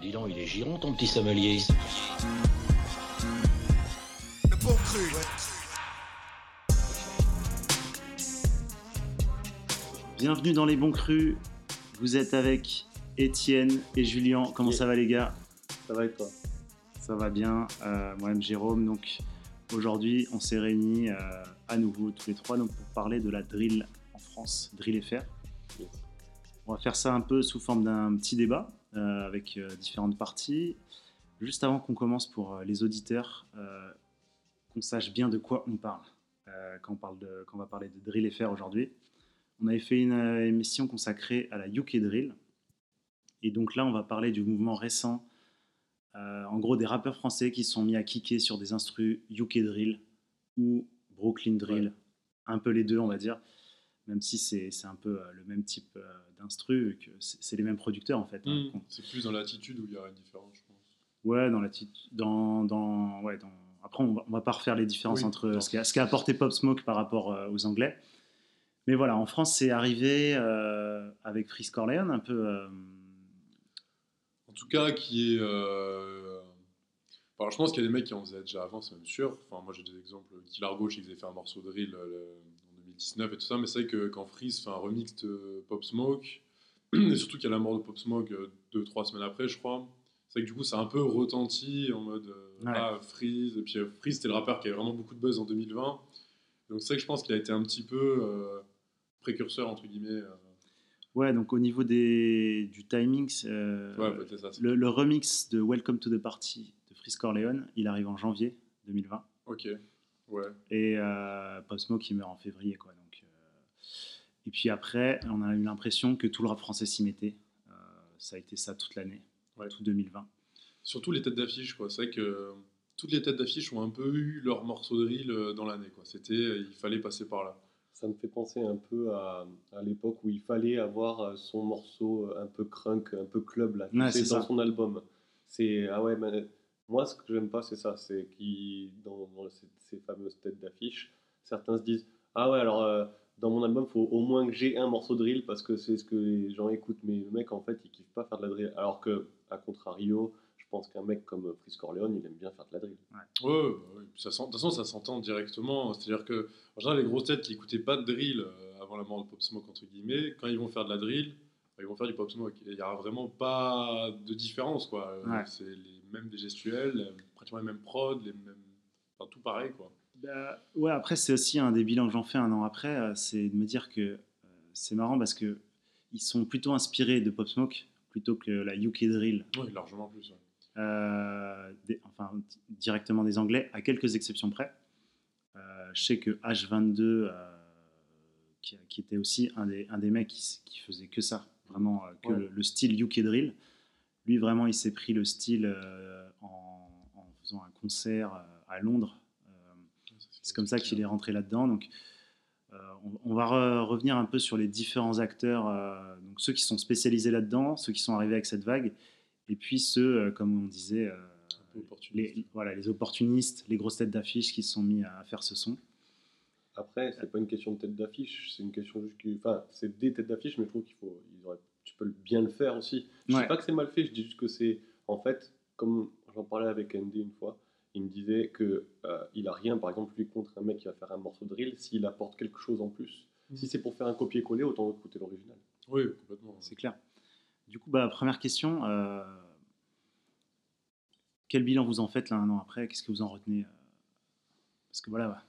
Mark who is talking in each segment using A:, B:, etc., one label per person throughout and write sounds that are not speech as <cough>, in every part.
A: Dis donc, il est giron ton petit sommelier.
B: Le bon cru, ouais.
C: Bienvenue dans les bons crus. Vous êtes avec Étienne et Julien. Comment
D: Yeah.
C: ça va les gars?
D: Ça va et toi?
C: Ça va bien. Euh, Moi-même Jérôme. Donc aujourd'hui, on s'est réunis euh, à nouveau tous les trois donc, pour parler de la drill en France, Drill FR.
D: Yes.
C: On va faire ça un peu sous forme d'un petit débat avec euh, différentes parties. Juste avant qu'on commence pour euh, les auditeurs, euh, qu'on sache bien de quoi on parle euh, quand, on parle de, quand on va parler de Drill FR aujourd'hui. On avait fait une euh, émission consacrée à la UK Drill. Et donc là, on va parler du mouvement récent, euh, en gros des rappeurs français qui se sont mis à kicker sur des instrus UK Drill ou Brooklyn Drill,
D: Ouais.
C: un peu les deux, on va dire, même si c'est c'est un peu euh, le même type euh, d'instru, c'est les mêmes producteurs en fait. hein.
E: Hmm. C'est plus dans l'attitude où il y a une différence, je pense.
C: Ouais, dans la petite- dans, dans, ouais, dans... Après, on va, on va pas refaire les différences
E: Oui,
C: entre ce qu'a qu'a apporté Pop Smoke par rapport euh, aux Anglais. Mais voilà, en France, c'est arrivé euh, avec Freeze Corleone, un peu. euh,
E: En tout cas, qui est. euh, Alors, je pense qu'il y a des mecs qui en faisaient déjà avant, c'est même sûr. Enfin, moi, j'ai des exemples. Kill Gauche, qui faisait fait un morceau de drill le- en 2019 et tout ça. Mais c'est vrai que quand Freeze fait un remix de Pop Smoke, <clears throat> et surtout qu'il y a la mort de Pop Smoke euh, deux, trois semaines après, je crois. C'est vrai que du coup, ça a un peu retenti en mode euh,
C: Ouais.
E: ah, Freeze. Et puis, euh, Freeze, c'était le rappeur qui avait vraiment beaucoup de buzz en 2020. Donc, c'est vrai que je pense qu'il a été un petit peu euh, précurseur, entre guillemets. euh.
C: Ouais, donc au niveau des, du timing, euh,
E: Ouais, peut-être ça. c'est-
C: le, le remix de Welcome to the Party de Freeze Corleone, il arrive en janvier 2020.
E: Ok. Ouais.
C: Et euh, Pop Smoke, il meurt en février. Quoi, donc, euh, Et puis après, on a eu l'impression que tout le rap français s'y mettait. Euh, ça a été ça toute l'année,
E: Ouais.
C: tout 2020.
E: Surtout les têtes d'affiche, quoi. C'est vrai que toutes les têtes d'affiche ont un peu eu leur morceau de drill euh, dans l'année, quoi. C'était, il fallait passer par là.
D: Ça me fait penser un peu à, à l'époque où il fallait avoir son morceau un peu crunk, un peu club là,
C: Ouais, c'est
D: dans
C: ça.
D: son album. C'est ah ouais, mais moi ce que j'aime pas c'est ça, c'est qui dans, dans ces, ces fameuses têtes d'affiche, certains se disent ah ouais alors euh, dans mon album faut au moins que j'ai un morceau de drill parce que c'est ce que les gens écoutent, mais le mec en fait il kiffe pas faire de la drill, alors que à contrario je pense qu'un mec comme Freeze Corleone il aime bien faire de la drill.
E: Ouais, ouais, ouais. Puis ça sent- de toute façon, ça s'entend directement. C'est-à-dire que, en général, les grosses têtes qui écoutaient pas de drill euh, avant la mort de Pop Smoke, entre guillemets, quand ils vont faire de la drill, ils vont faire du Pop Smoke. Il y aura vraiment pas de différence, quoi. Euh,
C: Ouais.
E: C'est les mêmes des gestuels, euh, pratiquement les mêmes prods, les mêmes. Enfin, tout pareil, quoi.
C: Bah, ouais, après, c'est aussi un des bilans que j'en fais un an après, euh, c'est de me dire que euh, c'est marrant parce que ils sont plutôt inspirés de Pop Smoke plutôt que la UK Drill,
E: Oui, largement plus. ouais.
C: euh, des- enfin directement des Anglais, à quelques exceptions près. Je sais que H22, euh, qui, qui était aussi un des, un des mecs qui, faisait que ça, vraiment que
D: Ouais.
C: le, le style UK Drill, lui vraiment il s'est pris le style euh, en, en faisant un concert euh, à Londres. Euh, c'est comme ça qu'il est rentré là-dedans. Donc, euh, on, on va re- revenir un peu sur les différents acteurs, euh, donc ceux qui sont spécialisés là-dedans, ceux qui sont arrivés avec cette vague, et puis ceux, euh, comme on disait, euh, les, voilà, les opportunistes, les grosses têtes d'affiche qui se sont mis à faire ce son.
D: Après, c'est pas une question de tête d'affiche, c'est une question juste que. Enfin, c'est des têtes d'affiche, mais je trouve qu'il faut. ils auraient- tu peux bien le faire aussi. Je
C: Ouais.
D: dis pas que c'est mal fait, je dis juste que c'est. En fait, comme j'en parlais avec Andy une fois, il me disait que euh, il a rien, par exemple, lui, contre un mec qui va faire un morceau de drill s'il apporte quelque chose en plus.
E: Mhm.
D: Si c'est pour faire un copier-coller, autant écouter l'original.
E: Oui, complètement.
C: C'est clair. Du coup, bah, première question. euh, quel bilan vous en faites là un an après? Qu'est-ce que vous en retenez euh, Parce que voilà,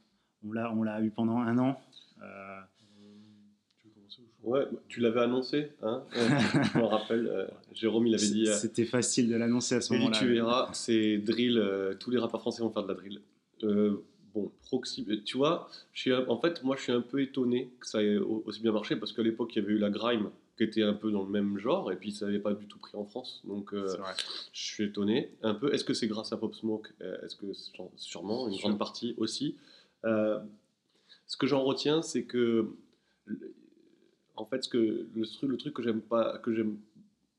C: on l'a, on l'a eu pendant un an. euh,
E: Euh, tu veux commencer ou je-
D: Ouais, tu l'avais annoncé, hein <laughs> Je me rappelle, euh, Jérôme, il avait dit. euh,
C: C'était facile de l'annoncer à ce moment-là.
D: tu verras, c'est drill, euh, tous les rappeurs français vont faire de la drill. Bon, Proxy, tu vois, je suis un- en fait, moi je suis un peu étonné que ça ait au- aussi bien marché parce qu'à l'époque il y avait eu la grime qui était un peu dans le même genre et puis ça n'avait pas du tout pris en France. Donc je suis étonné un peu. Est-ce que c'est grâce à Pop Smoke? Est-ce que sûrement une grande partie aussi? Ce que j'en retiens, c'est que en fait, ce que le truc, le truc que j'aime pas, que j'aime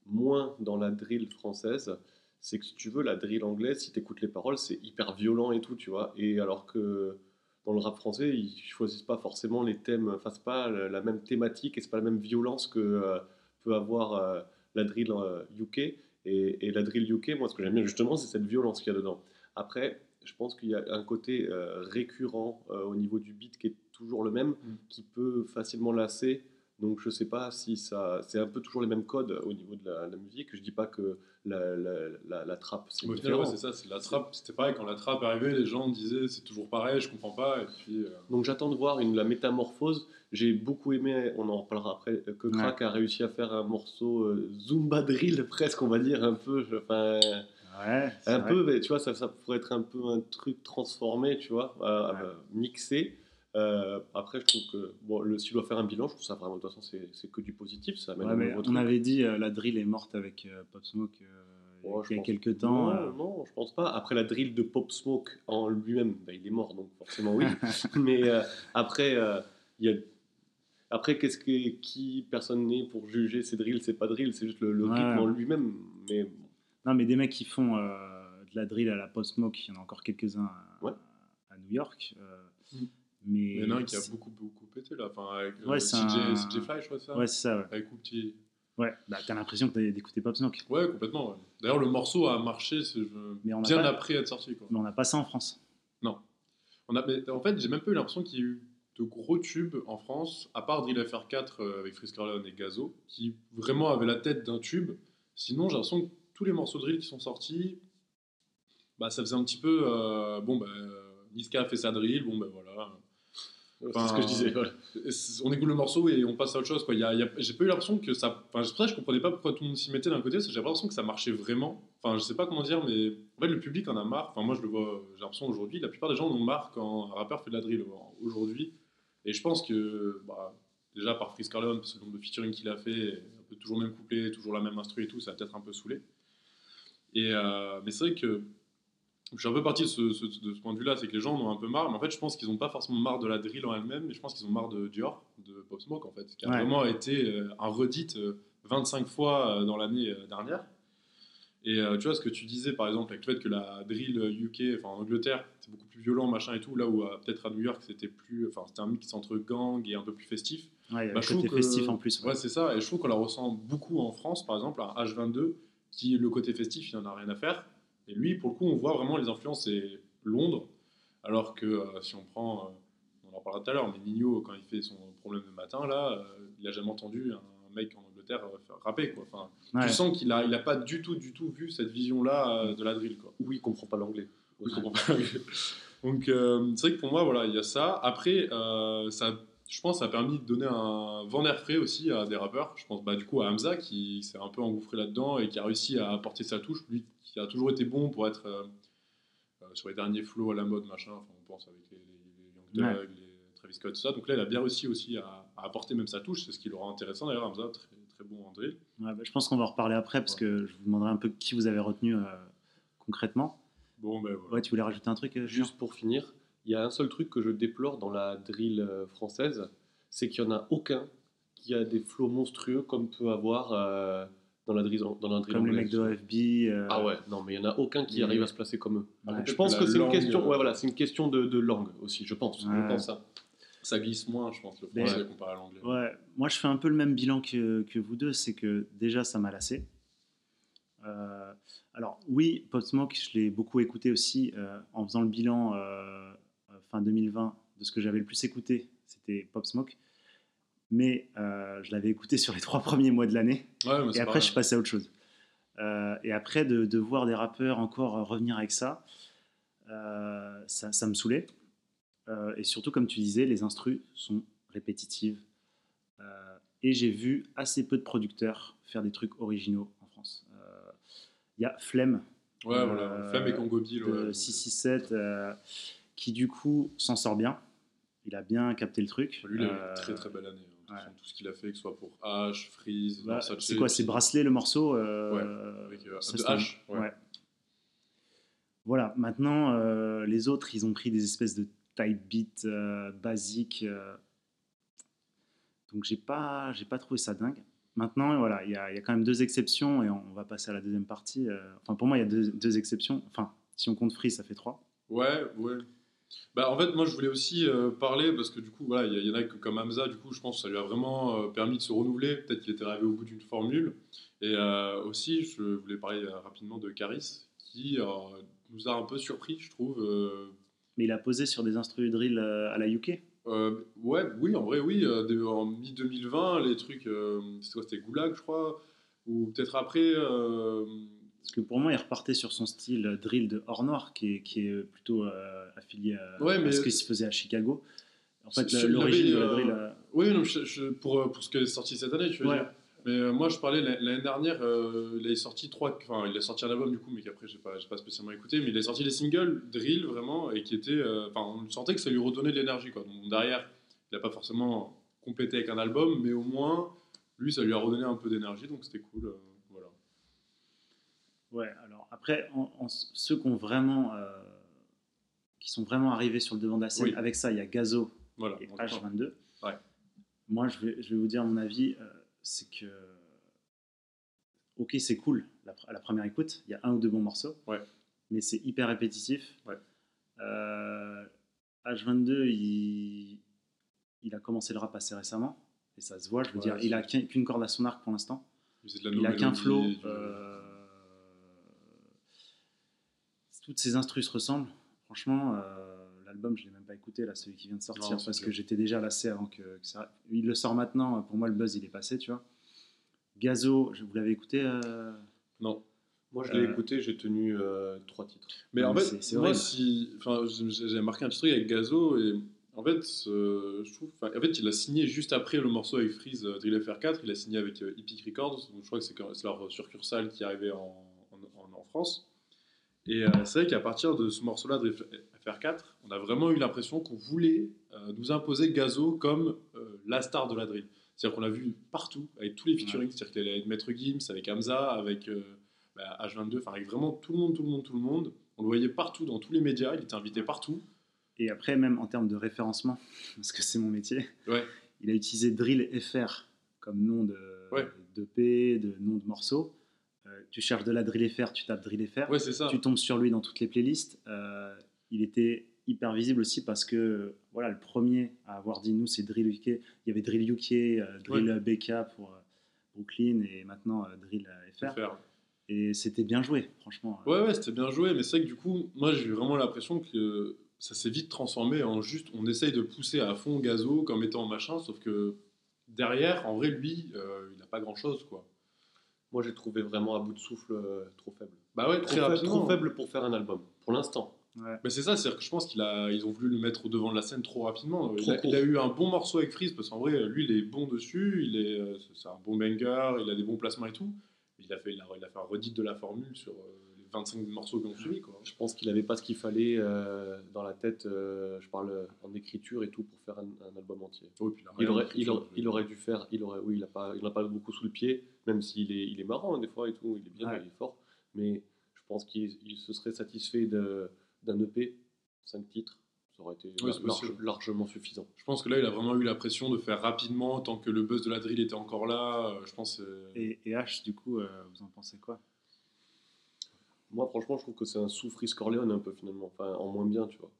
D: moins dans la drill française, c'est que si tu veux la drill anglaise, si tu écoutes les paroles, c'est hyper violent et tout, tu vois. Et alors que dans le rap français, ils choisissent pas forcément les thèmes, enfin c'est pas la même thématique et c'est pas la même violence que euh, peut avoir euh, la drill euh, UK. Et, et la drill UK, moi, ce que j'aime bien justement, c'est cette violence qu'il y a dedans. Après, je pense qu'il y a un côté euh, récurrent euh, au niveau du beat qui est toujours le même,
E: Mm.
D: qui peut facilement lasser. Donc je sais pas si ça, c'est un peu toujours les mêmes codes au niveau de la, la musique. Je dis pas que la, la, la, la trappe c'est
E: final,
D: différent.
E: ouais, c'est ça, c'est la trappe. C'était pareil, quand la trappe est arrivée, les gens disaient c'est toujours pareil, je comprends pas. Et puis, euh,
D: Donc j'attends de voir une, la métamorphose. J'ai beaucoup aimé, on en reparlera après, que Krak a réussi à faire un morceau euh, Zumba drill <laughs> presque, on va dire un peu. Enfin,
C: Ouais,
D: un
C: vrai.
D: peu, mais tu vois, ça, ça pourrait être un peu un truc transformé, tu vois, euh,
C: Ouais.
D: euh, mixé. Euh, après, je trouve que bon, le, si je dois faire un bilan, je trouve ça vraiment, de toute façon, c'est que du positif. Ça amène
C: Ouais, mais on
D: truc.
C: avait dit euh, la drill est morte avec euh, Pop Smoke euh, il y a quelques temps.
D: Non, non, je pense pas. Après la drill de Pop Smoke en lui-même, bah, il est mort, donc forcément oui. <laughs> Mais après, il y a. Après, qu'est-ce que qui personne n'est pour juger c'est drill, c'est pas drill, c'est juste le, le
C: Ouais.
D: rythme en lui-même. Mais
C: Non, mais des mecs qui font de la drill à la Pop Smoke, il y en a encore quelques-uns à,
D: Ouais.
C: à New York.
E: Mm.
C: Mais
E: il y en a un qui a beaucoup, beaucoup pété là. Enfin, avec euh,
C: Ouais, c'est
E: CJ,
C: un-
E: CJ Fly, je crois, ça.
C: Ouais, c'est ça, ouais.
E: Avec Oupi.
C: Ouais, bah, t'as l'impression que t'as- d'écouter Pop Smoke.
E: Ouais, complètement. ouais. D'ailleurs, le morceau a marché je-
C: Mais on
E: bien
C: pas-
E: après être sorti. Quoi.
C: Mais on n'a pas ça en France.
E: On a, mais en fait, j'ai même pas eu l'impression qu'il y ait eu de gros tubes en France, à part Drill FR4 euh, avec Frisk Orleans et Gazo, qui vraiment avaient la tête d'un tube. Sinon, j'ai l'impression que tous les morceaux de drill qui sont sortis, bah, ça faisait un petit peu. euh, bon, bah, euh, Niska a fait sa drill, bon, ben voilà.
D: C'est ce que je disais.
E: On écoute le morceau et on passe à autre chose. J'ai pas eu l'impression que ça. Enfin, c'est pour ça que je comprenais pas pourquoi tout le monde s'y mettait d'un côté, j'avais l'impression que ça marchait vraiment. Enfin, je sais pas comment dire, mais en fait, le public en a marre. Enfin, moi, je le vois, j'ai l'impression aujourd'hui, la plupart des gens en ont marre quand un rappeur fait de la drill aujourd'hui. Et je pense que, bah, déjà par Frisk Orleans, parce que le nombre de featuring qu'il a fait, un peu toujours le même couplet, toujours la même instru et tout, ça a peut-être un peu saoulé. Et, euh, mais c'est vrai que je suis un peu parti de ce, ce- de ce point de vue-là, c'est que les gens en ont un peu marre, mais en fait, je pense qu'ils n'ont pas forcément marre de la drill en elle-même, mais je pense qu'ils ont marre de Dior, de Pop Smoke, en fait, qui a
C: Ouais.
E: vraiment été euh, un redit euh, 25 fois euh, dans l'année euh, dernière. Et euh, tu vois, ce que tu disais, par exemple, avec le fait que la drill UK, enfin en Angleterre, c'est beaucoup plus violent, machin et tout, là où euh, peut-être à New York, c'était plus, enfin, c'était un mix entre gang et un peu plus festif.
C: Ouais,
E: Bah, je trouve
C: côté
E: que-
C: festif en plus. ouais.
E: Ouais, c'est ça. Et je trouve qu'on la ressent beaucoup en France, par exemple, un H22, qui, le côté festif, il n'en a rien à faire. Et lui, pour le coup, on voit vraiment les influences, c'est Londres. Alors que euh, si on prend, euh, on en parlera tout à l'heure, mais Nino, quand il fait son problème de matin, là, euh, il n'a jamais entendu un mec en Angleterre faire rapper. Quoi. Enfin,
C: Ouais.
E: Tu sens qu'il n'a il a pas du tout, du tout vu cette vision-là euh, de la drill. Quoi.
D: Oui, il comprend pas l'anglais.
E: Comprends pas. Donc, euh, c'est vrai que pour moi, voilà, il y a ça. Après, ça, je pense, ça a permis de donner un vent d'air frais aussi à des rappeurs. Je pense, bah, du coup, à Hamza qui s'est un peu engouffré là-dedans et qui a réussi à apporter sa touche. Lui, qui a toujours été bon pour être euh, euh, sur les derniers flows à la mode, machin. Enfin, on pense avec les, les, les Young Thug, les Travis Scott, tout ça. Donc là, il a bien réussi aussi à, à apporter même sa touche. C'est ce qui le rend intéressant d'ailleurs, Hamza, très, très bon en drill.
C: Ouais, bah, je pense qu'on va en reparler après parce que je vous demanderai un peu qui vous avez retenu euh, concrètement.
E: Bon, ben voilà.
C: Ouais, tu voulais rajouter un truc euh, Julien?
D: Juste pour finir, il y a un seul truc que je déplore dans la drill française, c'est qu'il n'y en a aucun qui a des flots monstrueux comme peut avoir euh, dans la drill, dans la drill
C: Comme les mecs de OFB. euh,
D: Ah ouais, non, mais il n'y en a aucun qui arrive à se placer comme eux.
C: Ouais.
D: Je pense
E: que
D: c'est une question,
E: euh,
D: ouais, voilà, c'est une question de, de langue aussi, je pense.
C: Ouais.
D: Je pense ça.
E: Ça glisse moins, je pense, le
C: Mais-
E: français comparé à l'anglais.
C: Ouais, moi je fais un peu le même bilan que, que vous deux, c'est que déjà ça m'a lassé. Euh, alors oui, Pop Smoke, je l'ai beaucoup écouté aussi euh, en faisant le bilan fin 2020 de ce que j'avais le plus écouté, c'était Pop Smoke. Mais euh, je l'avais écouté sur les <laughs> trois premiers mois de l'année.
E: Ouais,
C: Et après, je suis passé à autre chose. Euh, et après, de, de voir des rappeurs encore revenir avec ça, euh, ça, ça me saoulait. Et surtout, comme tu disais, les instrus sont répétitives. Et j'ai vu assez peu de producteurs faire des trucs originaux en France. Il y a Flemme
E: Ouais, voilà. Flamme et Congo Bill. ouais.
C: 667 euh, qui, du coup, s'en sort bien. Il a bien capté le truc.
E: Lui, il a eu une très très belle année.
C: Ouais.
E: Tout ce qu'il a fait, que ce soit pour H, Freeze,
C: Bah, c'est quoi C'est Bracelet le morceau euh,
E: Ouais, avec, euh, de H, ouais.
C: Voilà, maintenant, euh, les autres, ils ont pris des espèces de type beat euh, basiques. donc, j'ai pas, j'ai pas trouvé ça dingue. Maintenant, voilà, il y, a il y a quand même deux exceptions et on va passer à la deuxième partie. Enfin, pour moi, il y a deux, deux exceptions. Enfin, si on compte Free, ça fait trois.
E: Ouais, ouais. Bah, en fait, moi, je voulais aussi euh, parler parce que du coup, voilà, il y, en a que, comme Hamza, du coup, je pense que ça lui a vraiment euh, permis de se renouveler. Peut-être qu'il était arrivé au bout d'une formule. Et euh, aussi, je voulais parler rapidement de Caris, qui nous a un peu surpris, je trouve.
C: Mais il a posé sur des instruments drill euh, à la UK.
E: ouais, oui, en vrai, oui. en mi-2020, les trucs, c'était quoi C'était Goulag, je crois. Ou peut-être après. Euh,
C: Parce que pour moi, il repartait sur son style drill de hors noir, qui est, qui est plutôt euh, affilié à,
E: Ouais,
C: à
E: mais-
C: ce qui se faisait à Chicago. En fait, l'origine de la drill.
E: euh,
C: euh,
E: Oui, non, je- je- pour, euh, pour ce qui est sorti cette année, tu veux
C: Ouais.
E: dire. Mais euh, moi, je parlais l'année dernière, euh, il a sorti trois, enfin, il a sorti un album du coup, mais qu'après, j'ai pas, pas spécialement écouté. Mais il a sorti des singles drill vraiment, et qui étaient, euh, enfin, on sentait que ça lui redonnait de l'énergie, quoi. Donc derrière, il a pas forcément complété avec un album, mais au moins, lui, ça lui a redonné un peu d'énergie, donc c'était cool.
C: Ouais, alors après, en- en- ceux qui, ont vraiment, euh, qui sont vraiment arrivés sur le devant de la scène,
E: Oui.
C: avec ça, il y a Gazo
E: Voilà.
C: et
E: donc,
C: H22.
E: Ouais.
C: Moi, je vais, je vais vous dire mon avis, euh, c'est que. Ok, c'est cool la à la première écoute, il y a un ou deux bons morceaux,
E: Ouais.
C: mais c'est hyper répétitif.
E: Ouais.
C: Euh, H22, il, il a commencé le rap assez récemment, et ça se voit, je veux dire, il a qu'une corde à son arc pour l'instant.
E: il
C: a qu'un flow.
E: du-
C: euh, Toutes ces instrus se ressemblent. Franchement, euh, l'album, je ne l'ai même pas écouté, là, celui qui vient de sortir,
E: Non,
C: parce que j'étais déjà lassé avant que, que ça. Il le sort maintenant, pour moi, le buzz, il est passé, tu vois. Gazo, je, vous l'avez écouté euh,
E: Non.
D: Moi, je l'ai
C: Euh,
D: écouté, j'ai tenu euh, trois titres.
E: Mais
C: Non,
E: en
C: mais
E: fait,
C: c'est-
E: moi, si, enfin, j'ai marqué un petit truc avec Gazo et en fait, euh, je trouve, en fait, il a signé juste après le morceau avec Freeze euh, Drill FR4. Il a signé avec euh, Epic Records, donc je crois que c'est leur succursale qui est arrivée en, en, en- en France. Et euh, c'est vrai qu'à partir de ce morceau-là de FR4, on a vraiment eu l'impression qu'on voulait euh, nous imposer Gazo comme euh, la star de la drill. C'est-à-dire qu'on l'a vu partout, avec tous les featuring, c'est-à-dire qu'il allait avec Maître Gims, avec Hamza, avec euh, bah, H22, enfin avec vraiment tout le monde, tout le monde, tout le monde. On le voyait partout, dans tous les médias, il était invité partout.
C: Et après, même en termes de référencement, <laughs> parce que c'est mon métier,
E: Ouais.
C: il a utilisé Drill FR comme nom de,
E: Ouais.
C: de P, de nom de morceau. Euh, tu cherches de la Drill FR, tu tapes Drill FR.
E: Ouais, c'est ça.
C: tu tombes sur lui dans toutes les playlists. Euh, il était hyper visible aussi parce que voilà, le premier à avoir dit nous c'est Drill UK. Il y avait Drill UK, euh, Drill BK pour euh, Brooklyn et maintenant euh, Drill FR. Et c'était bien joué, franchement.
E: Ouais, ouais, c'était bien joué, mais c'est vrai que du coup, moi j'ai eu vraiment l'impression que ça s'est vite transformé en juste, on essaye de pousser à fond Gazo comme étant machin, sauf que derrière, en vrai, lui, il n'a pas grand chose, quoi.
D: Moi, j'ai trouvé vraiment à bout de souffle euh, trop faible.
E: Bah ouais,
D: Trop, faible, trop faible pour faire un album, pour l'instant.
C: Ouais.
E: Mais c'est ça, c'est-à-dire que je pense qu'ils ont voulu le mettre au devant de la scène trop rapidement. il, a,
D: court.
E: il a eu un bon morceau avec Freeze, parce qu'en vrai, lui, il est bon dessus, il est, euh, c'est un bon banger, il a des bons placements et tout. Il a fait, il a, il a fait un redit de la formule sur euh, 25 morceaux qui ont suivi, quoi.
D: Je pense qu'il n'avait pas ce qu'il fallait euh, dans la tête, euh, je parle en écriture et tout, pour faire un, un album entier.
E: Puis a
D: Il aurait,
E: écrit
D: il,
E: sur-
D: aurait, il aurait dû faire, il aurait, oui, il n'a pas, il en a pas beaucoup sous le pied, même s'il est, il est marrant hein, des fois et tout, il est bien,
C: Ouais.
D: il est fort, mais je pense qu'il il se serait satisfait de- d'un EP, 5 titres, ça aurait été
E: Oui,
D: large- largement suffisant.
E: Je pense que là, il a vraiment eu la pression de faire rapidement, tant que le buzz de la drill était encore là. euh, Je pense. euh,
C: Et, et H, du coup, euh, vous en pensez quoi?
D: Moi, franchement, je trouve que c'est un sous-Freeze Corleone un peu finalement, enfin en moins bien, tu vois.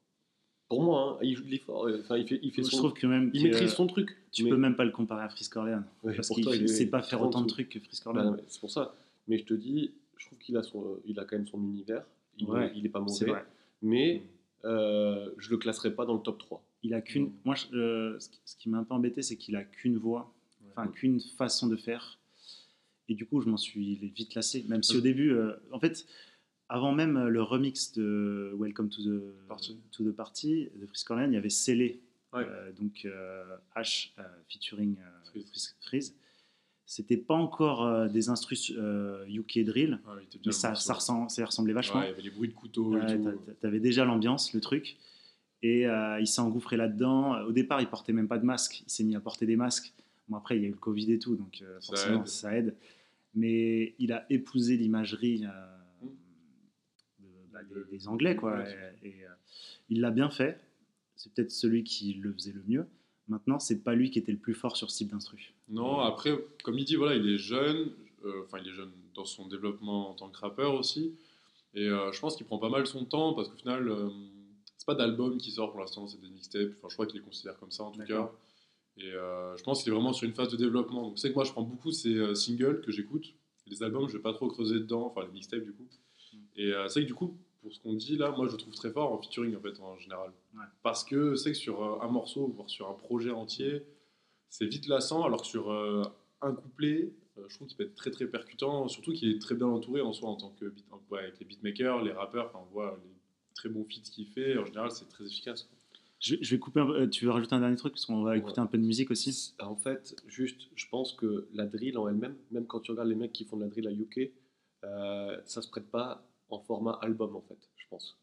D: Pour moi, hein, il, il est fort, euh, enfin il fait, il fait
C: Je
D: son,
C: trouve que même
D: il
C: que,
D: maîtrise son truc.
C: tu
D: mais-
C: peux même pas le comparer à Frisk Corleone.
D: Ouais,
C: Parce qu'il
D: est
C: sait pas faire autant de trucs que Frisk
D: Bah,
C: Corleone.
D: c'est pour ça. Mais je te dis, je trouve qu'il a, son, il a quand même son univers. Il,
C: Ouais,
D: est, il est pas mauvais.
C: vrai.
D: Mais euh, je le classerai pas dans le top 3.
C: Il a qu'une.
E: Mm.
C: Moi, je- euh, ce qui- m'a un peu embêté, c'est qu'il a qu'une voix, enfin qu'une façon de faire. Et du coup, je m'en suis vite lassé. Même si au début, euh, en fait, avant même euh, le remix de Welcome to the
E: Party.
C: to the Party de Frisk Corleone, il y avait Scellé,
E: Ouais.
C: euh, donc euh, H featuring euh,
E: Freeze.
C: C'était pas encore des instrus UK drill,
E: ouais, bien
C: mais ça, ressemblait vachement.
E: Il y avait les bruits de couteau
C: t'a- T'avais déjà l'ambiance, le truc. Et il s'est engouffré là-dedans. Au départ, il portait même pas de masque. Il s'est mis à porter des masques. Bon, après, il y a eu le Covid et tout, donc euh,
E: Ça
C: forcément,
E: aide.
C: ça aide. Mais il a épousé l'imagerie euh, Des Anglais, quoi.
E: Ouais.
C: Et, et, euh, il l'a bien fait. C'est peut-être celui qui le faisait le mieux. Maintenant, c'est pas lui qui était le plus fort sur ce type d'instru.
E: Non, après, comme il dit, voilà, il est jeune. euh, Enfin, il est jeune dans son développement en tant que rappeur aussi. Et euh, je pense qu'il prend pas mal son temps parce qu'au final, euh, c'est pas d'album qui sort pour l'instant, c'est des mixtapes. Enfin, je crois qu'il les considère comme ça en tout cas. Et euh, je pense qu'il est vraiment sur une phase de développement. Donc, c'est que moi, je prends beaucoup ces euh, singles que j'écoute. Les albums, je vais pas trop creuser dedans, enfin les mixtapes du coup.
C: Mm.
E: Et euh, c'est que du coup, pour ce qu'on dit là, moi je le trouve très fort en featuring en fait en général.
C: Ouais.
E: Parce que c'est que sur euh, un morceau, voire sur un projet entier, c'est vite lassant, alors que sur euh, un couplet, euh, je trouve qu'il peut être très très percutant, surtout qu'il est très bien entouré en soi en tant que beat, ouais, avec les beatmakers, les rappeurs, enfin, on voit les très bons feats qu'il fait, en général c'est très efficace. quoi.
C: Je, je vais couper un peu. euh, Tu veux rajouter un dernier truc Parce qu'on va écouter un peu de musique aussi.
D: En fait, juste, je pense que la drill en elle-même, même quand tu regardes les mecs qui font de la drill à UK, euh, ça se prête pas en format album en fait, je pense.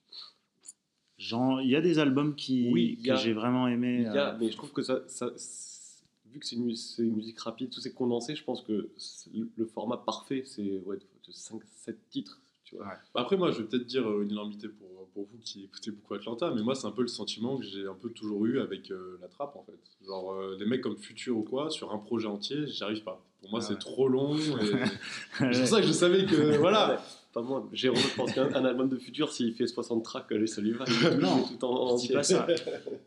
C: Genre, il y a des albums qui,
D: Oui,
C: que j'ai vraiment aimé.
D: Il y a,
C: euh,
D: mais je trouve que ça, ça- vu que c'est une, musique rapide, tout c'est condensé, je pense que le, format parfait, c'est ouais, 5-7 titres. Tu vois.
C: Ouais.
E: Après, moi, je vais peut-être dire euh, une énormité pour, pour vous qui écoutez beaucoup Atlanta, mais moi, c'est un peu le sentiment que j'ai un peu toujours eu avec euh, la trappe, en fait. Genre, euh, des mecs comme Future ou quoi, sur un projet entier, j'y arrive pas. Pour moi,
C: Ah
E: c'est
C: ouais.
E: trop long. et- <laughs> c'est pour ça que je savais que, voilà. <laughs>
D: Pas moi, Jérôme, je pense qu'un un album de futur, s'il fait 60 tracks, allez, ça lui va. il est
C: Non,
D: tout en
C: je dis pas ça.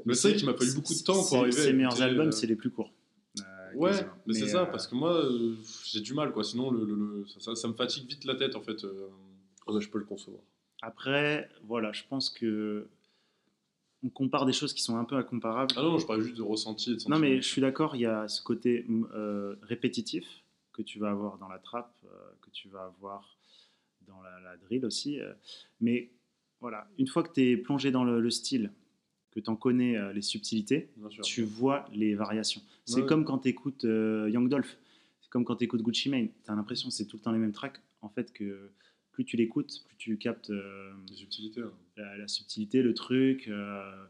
E: Mais c'est vrai qu'il m'a fallu beaucoup de temps pour arriver
C: Ses meilleurs albums,
E: euh,
C: c'est les plus courts. Euh,
E: Ouais,
C: quasiment.
E: mais, c'est ça,
C: euh,
E: parce que moi, euh, j'ai du mal, quoi. Sinon, le, le- le- ça, ça- ça me fatigue vite la tête, en fait. euh.
D: Oh, mais je peux le concevoir.
C: Après, voilà, je pense que on compare des choses qui sont un peu incomparables.
E: Ah non, je parlais juste de ressenti et de
C: Non, mais je suis d'accord, il y a ce côté euh, répétitif que tu vas avoir dans la trappe, euh, que tu vas avoir dans la, la drill aussi. euh, mais voilà, une fois que tu es plongé dans le, le style, que tu en connais euh, les subtilités, tu vois les variations. C'est
E: Ouais.
C: comme quand tu écoutes Young Dolph, c'est comme quand tu écoutes Gucci Mane. Tu as l'impression que c'est tout le temps les mêmes tracks. En fait, que plus tu l'écoutes, plus tu captes euh,
E: subtilités. hein.
C: la, la subtilité, le truc. euh,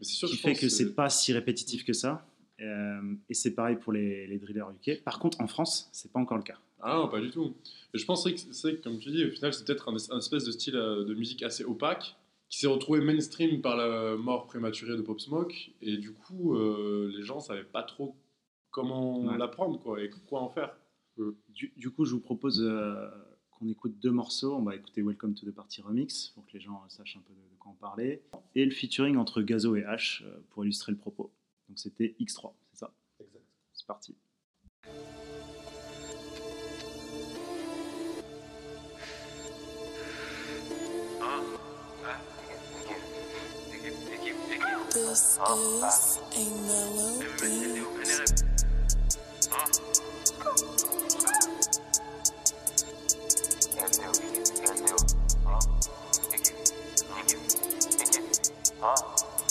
E: sûr
C: qui fait que c'est pas si répétitif que ça. Euh, et c'est pareil pour les, les drillers UK. Par contre, en France, c'est pas encore le cas.
E: Ah non, pas du tout. Mais je pense que c'est que, comme tu dis, au final, c'est peut-être un, un espèce de style euh, de musique assez opaque qui s'est retrouvé mainstream par la mort prématurée de Pop Smoke. Et du coup, euh, les gens savaient pas trop comment
C: Ouais.
E: l'apprendre quoi, et quoi en faire.
C: Du, du coup, je vous propose euh, qu'on écoute deux morceaux. On va écouter Welcome to the Party Remix pour que les gens sachent un peu de, de quoi on parlait. Et le featuring entre Gazo et H pour illustrer le propos. Donc c'était X3, c'est ça?
D: Exact.
C: C'est parti.
F: This is a.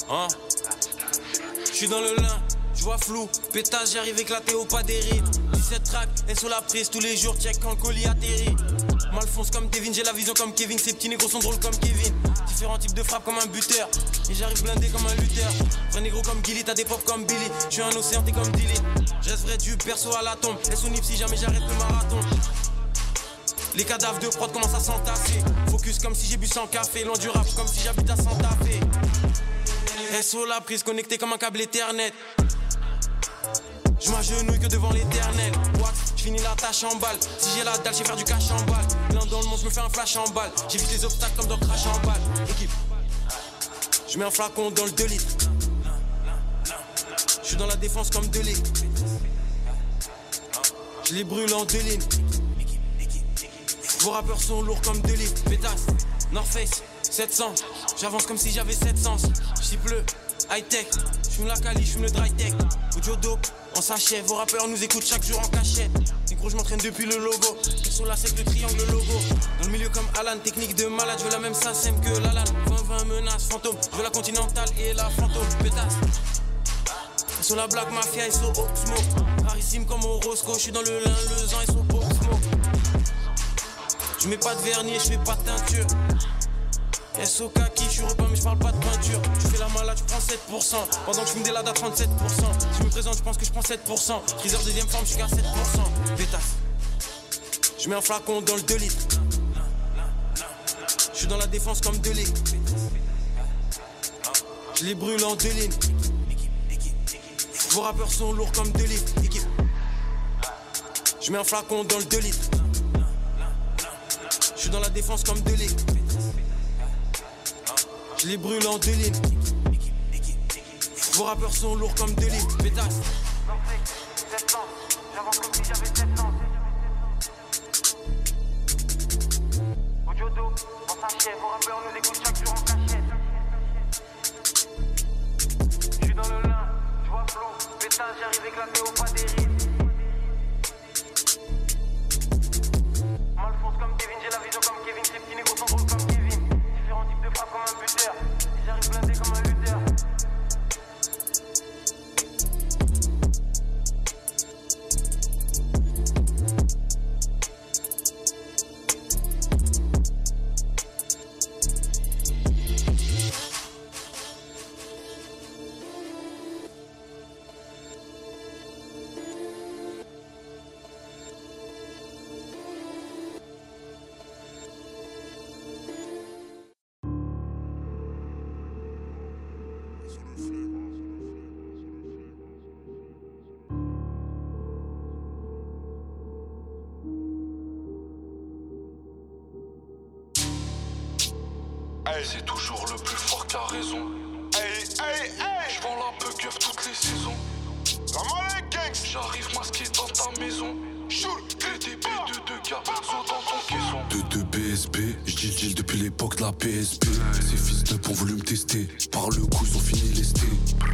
G: Hein Je suis dans le lin, je vois flou, pétage, j'arrive éclaté au pas des rides. 17 tracks, et sur la prise tous les jours, check quand le colis atterrit. Malfonce comme Devin, j'ai la vision comme Kevin, ces petits négros sont drôles comme Kevin. Différents types de frappes comme un buteur, et j'arrive blindé comme un lutteur. Vrai négro comme Gilly, t'as des pop comme Billy, je suis un océan, t'es comme Dilly. Je reste vrai du perso à la tombe, et sous si jamais j'arrête le marathon. Les cadavres de prod commencent à s'entasser. Focus comme si j'ai bu sans café, loin du rap comme si j'habite à Santa Fe. SO la prise connecté comme un câble éternel. Je m'agenouille que devant l'éternel. Je finis la tâche en balle. Si j'ai la dalle, je vais faire du cash en balle. L'un dans le monde, je me fais un flash en balle. J'évite les obstacles comme dans Crash en balle. Équipe, je mets un flacon dans le 2 litres. Je suis dans la défense comme 2 litres. Je les brûle en deux lignes. Vos rappeurs sont lourds comme 2 litres. Pétasse, North Face, 700. J'avance comme si j'avais 700. J'y pleut, high tech. J'fume la cali, j'fume le dry tech. Audio dope, on s'achève. Vos rappeurs nous écoutent chaque jour en cachette. Les gros, je m'entraîne depuis le logo. Ils sont là, c'est le triangle logo. Dans le milieu comme Alan, technique de malade. Je veux la même SACEM que Lalan. 20-20 menaces, fantôme. Je veux la continentale et la fantôme. Pétasse. Ils sont la Black Mafia, ils sont Smoke. Rarissime comme au Roscoe. Je suis dans le lin, le ils sont Smoke. Je mets pas de vernis, je fais pas de teinture. SO kaki, je suis repeint mais je parle pas de peinture. Tu fais la malade, tu prends 7%. Pendant que je fume des lads à 37%. Si je me présente, je pense que je prends 7%. Freezer deuxième forme, je suis qu'à 7%. Pétasse. Je mets un flacon dans le 2 litres. Je suis dans la défense comme 2 litres. Je les brûle en deux lignes. Vos rappeurs sont lourds comme 2 litres. Je mets un flacon dans le 2 litres. Je suis dans la défense comme 2 litres. Les brûle en deux lignes. Vos rappeurs sont lourds comme deux livres. Pétasse. J'avance comme si j'avais 7 ans. Au Jodo, on dans le lin, j'arrive éclaté au pas des comme Kevin, blindé comme un
H: C'est toujours le plus fort qui a raison. Je vends la peu toutes les saisons. J'arrive masqué dans ta maison. PDB de deux gars, sont dans ton caisson.
I: De 2 BSB, j'dis deal depuis l'époque de la PSP. Ces fils de ont voulu me tester. Par le coup, ils ont fini lesté.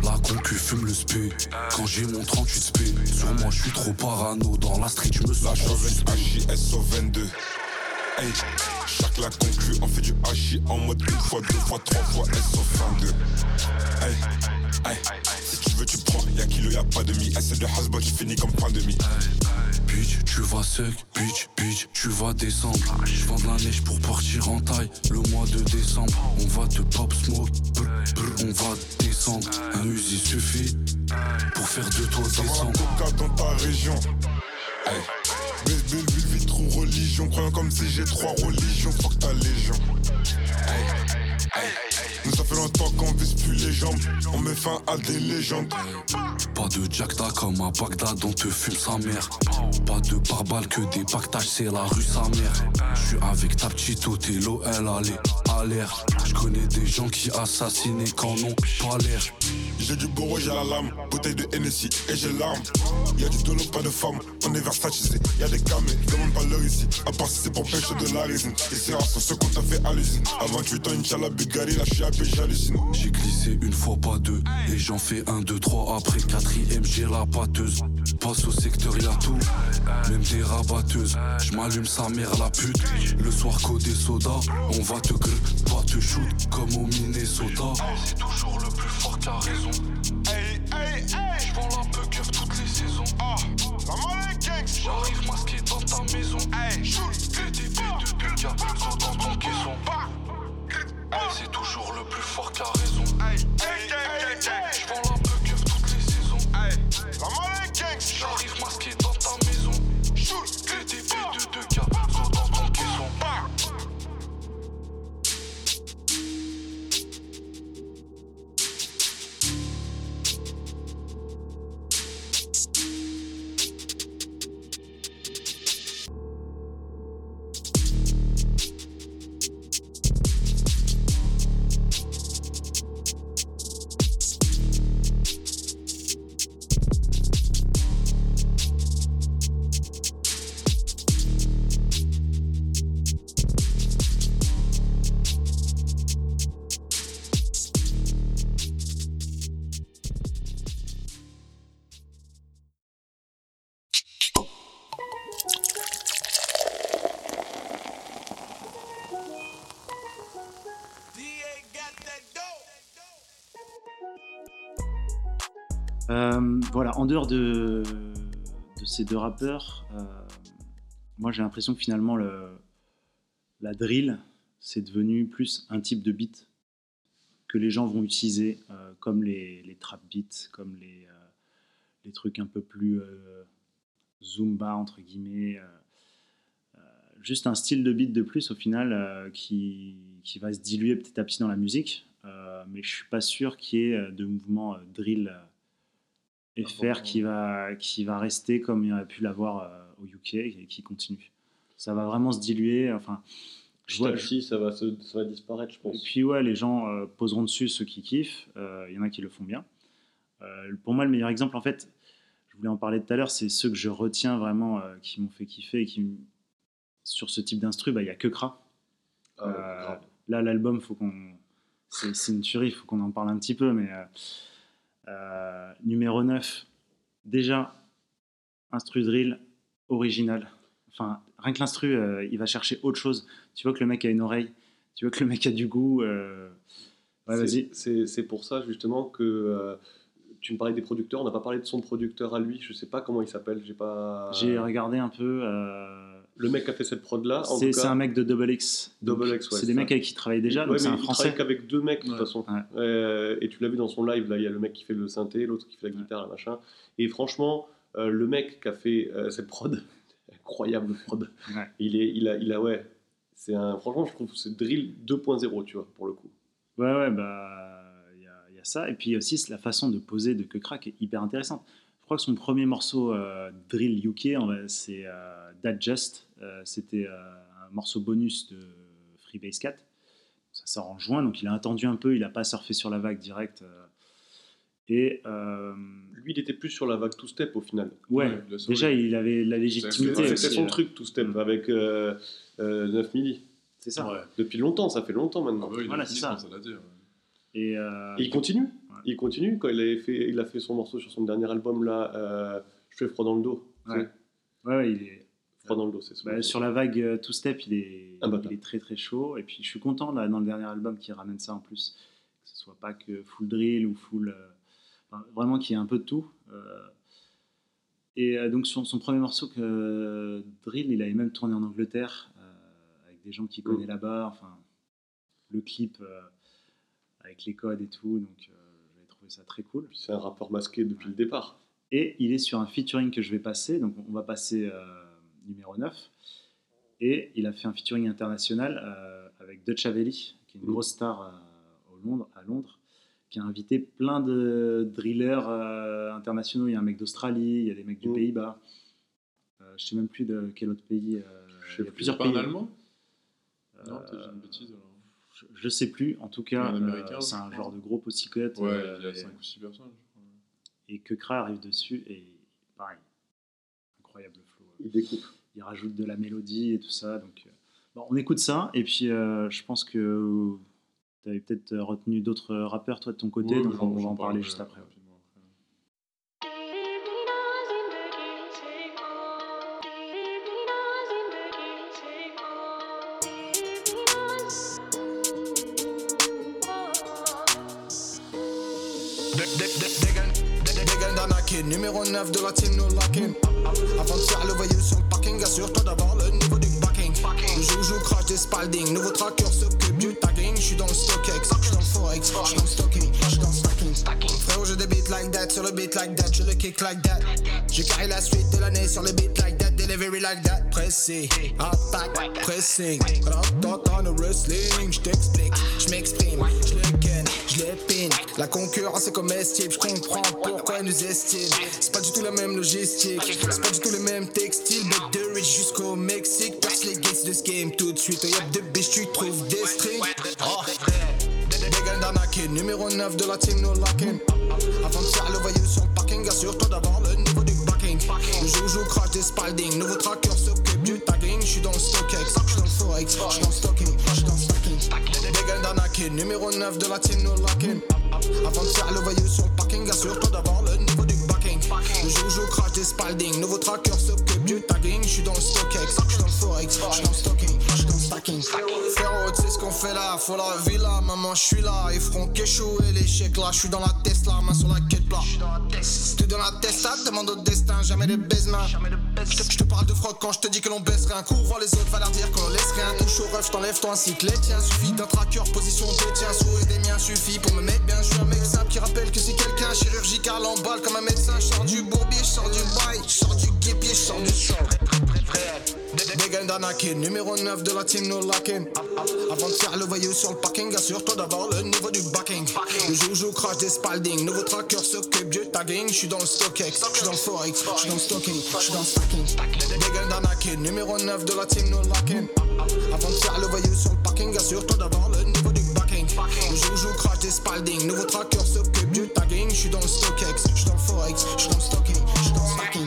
I: La concu fume le spé. Quand j'ai mon 38 spé, sur moi, je suis trop parano. Dans la street, je me
J: La
I: sens
J: chauvette HJS au 22. Hey, la conclu, on fait du HI en mode une fois, deux fois, trois fois S au 22. Hey, hey, si tu veux, tu prends. Y'a kilo, y'a pas demi. S c'est de hasbot, tu finis comme pandémie.
I: Bitch, tu vas sec, bitch, bitch, tu vas descendre. Je vends de la neige pour partir en taille. Le mois de décembre, on va te pop smoke, brr, brr, on va descendre. Un Uzi suffit pour faire de toi
J: Ça
I: descendre.
J: la coca dans ta région. Hey, bébé, ville, vie, trop religion. Croyant comme si j'ai trois religions. Fuck ta légion. Nous ça fait longtemps qu'on vise plus les jambes. On met fin à des légendes.
I: Pas de Jackda comme à Bagdad, on te fume sa mère. Pas de pare-balles que des pactages, c'est la rue sa mère. J'suis avec ta petite Othello, elle allait à l'air. J'connais des gens qui assassinaient quand n'ont pas l'air.
J: J'ai du beau j'ai la lame, bouteille de Hennessy et j'ai l'arme. Y'a du dolo, pas de femme, on est versatisé. Y'a des camés, demande pas l'heure ici. À part si c'est pour pêcher de la résine. Et c'est rare, ce qu'on t'a fait à l'usine. Avant 8 ans, Inch'Allah, Bugari, là
I: J'ai glissé une fois, pas deux. Et j'en fais un, deux, trois. Après quatrième, j'ai la pâteuse. Passe au secteur, y'a tout. Même des rabatteuses. J'm'allume sa mère, la pute. Le soir, codé soda. On va te grr, pas te shoot. Comme au Minnesota.
H: C'est toujours le plus fort qui a raison. Je vends la peu keuf toutes les saisons. J'arrive masqué dans ta maison. PDB de deux gars, C'est toujours le plus fort qui
C: Euh, voilà, en dehors de, ces deux rappeurs, euh, moi j'ai l'impression que finalement le, la drill, c'est devenu plus un type de beat que les gens vont utiliser, euh, comme les, trap beats, comme les, les trucs un peu plus zumba, entre guillemets. Juste un style de beat de plus au final euh, qui, qui va se diluer petit à petit dans la musique. Euh, mais je suis pas sûr qu'il y ait euh, de mouvement drill FR qui va, qui va rester comme il y a pu l'avoir au UK et qui continue. Ça va vraiment se diluer. Enfin, Je vois-
D: petit, ça va, se- ça va disparaître, je
C: Et
D: pense.
C: puis ouais, les gens poseront dessus ceux qui kiffent. Il y en a qui le font bien. Pour moi, le meilleur exemple, en fait, je voulais en parler tout à l'heure, c'est ceux que je retiens vraiment, euh, qui m'ont fait kiffer et qui, sur ce type d'instru, bah, il y a que Kra.
D: Ah,
C: Euh, là, l'album, faut qu'on, c'est une tuerie, il faut qu'on en parle un petit peu, mais euh, euh, numéro 9, déjà, instru drill original. Enfin, rien que l'instru, euh, il va chercher autre chose. Tu vois que le mec a une oreille, tu vois que le mec a du goût. euh, Ouais, vas-y.
D: C'est c'est pour ça justement que tu me parlais des producteurs. On n'a pas parlé de son producteur à lui. Je sais pas comment il s'appelle. J'ai pas.
C: J'ai regardé un peu.
D: Le mec qui a fait cette prod là.
C: c'est un mec de Double X.
D: Double X, ouais,
C: C'est des mecs avec qui il travaille déjà,
D: Ouais,
C: donc c'est un
D: il
C: français.
D: travaille qu'avec deux mecs de toute façon. Euh, et tu l'as vu dans son live là. Il y a le mec qui fait le synthé, l'autre qui fait la guitare, machin. Et franchement, euh, le mec qui a fait euh, cette prod, <laughs> incroyable prod. Il est, il a, il a ouais. C'est un. Franchement, je trouve que c'est drill 2.0, tu vois, pour le coup.
C: Ouais, ouais, bah, il y, a- il y a ça. Et puis aussi, la façon de poser de Que Crack est hyper intéressante. Je crois que son premier morceau drill UK, c'est That Just. Euh, C'était euh, un morceau bonus de Freebase 4. Ça sort en juin, donc il a attendu un peu, il n'a pas surfé sur la vague direct. euh. et euh,
D: Lui, il était plus sur la vague two step au final.
C: ouais, déjà, il avait la légitimité.
D: C'était son truc two step
C: Mm.
D: avec euh, euh, 9 milli.
C: C'est ça.
E: Ouais.
D: Depuis longtemps, ça fait longtemps
E: Ah
D: maintenant.
E: bah oui, il
C: Voilà,
E: a
C: c'est ça.
E: dire.
C: Et, euh,
D: Et il continue.
C: Ouais.
D: Il continue quand il, avait fait, il a fait son morceau sur son dernier album là. euh, je fais froid dans le dos.
C: Ouais.
D: sais.
C: ouais, ouais, il est.
D: Le dos, c'est.
C: Bah, sur la vague euh, Two Step, il est,
D: Ah bah,
C: il est très très chaud. Et puis je suis content là, dans le dernier album qui ramène ça en plus. Que ce soit pas que full drill ou full. euh, enfin, vraiment qu'il y ait un peu de tout. Euh, et euh, donc son, son premier morceau que Drill, il avait même tourné en Angleterre avec des gens qui connaissent là-bas. Enfin, le clip avec les codes et tout. Donc j'avais trouvé ça très cool.
D: C'est un rappeur masqué depuis le départ.
C: Et il est sur un featuring que je vais passer, donc on va passer euh, numéro 9. Et il a fait un featuring international euh, avec Dutch Avelli, qui est une
D: Mhm.
C: grosse star euh, au Londres, à Londres, qui a invité plein de drillers euh, internationaux. Il y a un mec d'Australie, il y a des mecs du
D: Mhm.
C: Pays-Bas. Je sais même plus de quel autre pays.
D: Je sais
C: il y a
D: plus.
C: plusieurs
E: Pas
C: pays.
E: un allemand Non, j'ai une bêtise alors.
C: je, je sais plus. En tout cas, c'est un genre de gros pussycut.
E: Ouais, il y a
C: et-
E: 5 ou 6 personnes,
C: et que Kra arrive dessus et pareil, incroyable flow.
D: Il découpe.
C: Il rajoute de la mélodie et tout ça. Donc, euh, bon, on écoute ça et puis euh, je pense que tu avais peut-être retenu d'autres rappeurs toi de ton côté,
E: Ouais,
C: donc on, va en parler juste après. ouais.
B: numéro 9 de la team, nous locking. Avant de faire le voyou sur le parking, assure-toi d'avoir le niveau du backing. Le joujou crash des Spalding, nouveau tracker s'occupe du tagging. J'suis dans le StockX, j'suis dans le Forex, j'suis dans le stocking, j'suis dans le stacking. Frérot, j'ai des beats like that, sur le beat like that, je le kick like that. J'ai carré la suite de l'année sur le beat like that, delivery like that. Pressé, attaque, pressing. Quand dans le wrestling, j't'explique, j'm'exprime, j'le ken, La concurrence est comestible, j'comprends pourquoi ils nous estiment. C'est pas du tout la même logistique, c'est pas du tout les mêmes textiles. But de rich jusqu'au Mexique, perce les gates de ce game tout de suite. Y'a de biches, tu trouves des strings. Oh. Numéro 9 de la team, nous locking. Avant de faire le voyou sur le parking, assure-toi d'avoir le niveau du backing. Le joujou crash des Spalding, nouveau tracker s'occupe du tagging. J'suis dans le StockX, j'suis dans le Forex, j'suis dans le stocking, j'suis dans le stacking. Numéro 9 de la team, nous locking. Avant de faire le voyou sur le parking, assure-toi d'avoir le niveau du backing. Le joujou crash des Spalding, nouveau tracker s'occupe du tagging. J'suis dans le StockX, j'suis dans le Forex, j'suis dans le stocking, stacking. Frérot, tu sais ce qu'on fait là, faut la villa, maman, j'suis là. Ils feront qu'échouer l'échec là, j'suis dans la Tesla, main sur la quête plat. Tu dans la Tesla, demande au destin, jamais de baisement. Je te parle de froc quand je te dis que l'on baisse rien. Cours les autres, va leur dire qu'on laisse rien. Touche au ref, t'enlèves toi ainsi que les tiens. Suffit d'un tracker, position de tien, souris des miens. Suffit pour me mettre bien. Je suis un mec simple qui rappelle que si quelqu'un chirurgical emballe comme un médecin, je sors du bourbier, je sors du bail, je sors du guépier, je sors du sang. Dégaine d'Anakin, numéro 9 de la team No Lockin. Avant de faire le voyou sur le parking, assure-toi d'avoir le niveau du backing. Le joujou crash des Spalding, nouveau tracker s'occupe du tagging. J'suis dans le StockX, j'suis dans le Forex, j'suis dans le stocking, j'suis dans le stacking. Dégaine d'Anakin, numéro 9 de la team No Lockin. Avant de faire le voyou sur le parking, assure-toi d'avoir le niveau du backing. Le joujou crash des Spalding, nouveau tracker s'occupe du tagging. J'suis dans le StockX, j'suis dans le Forex, j'suis dans le stocking, j'suis dans le stacking.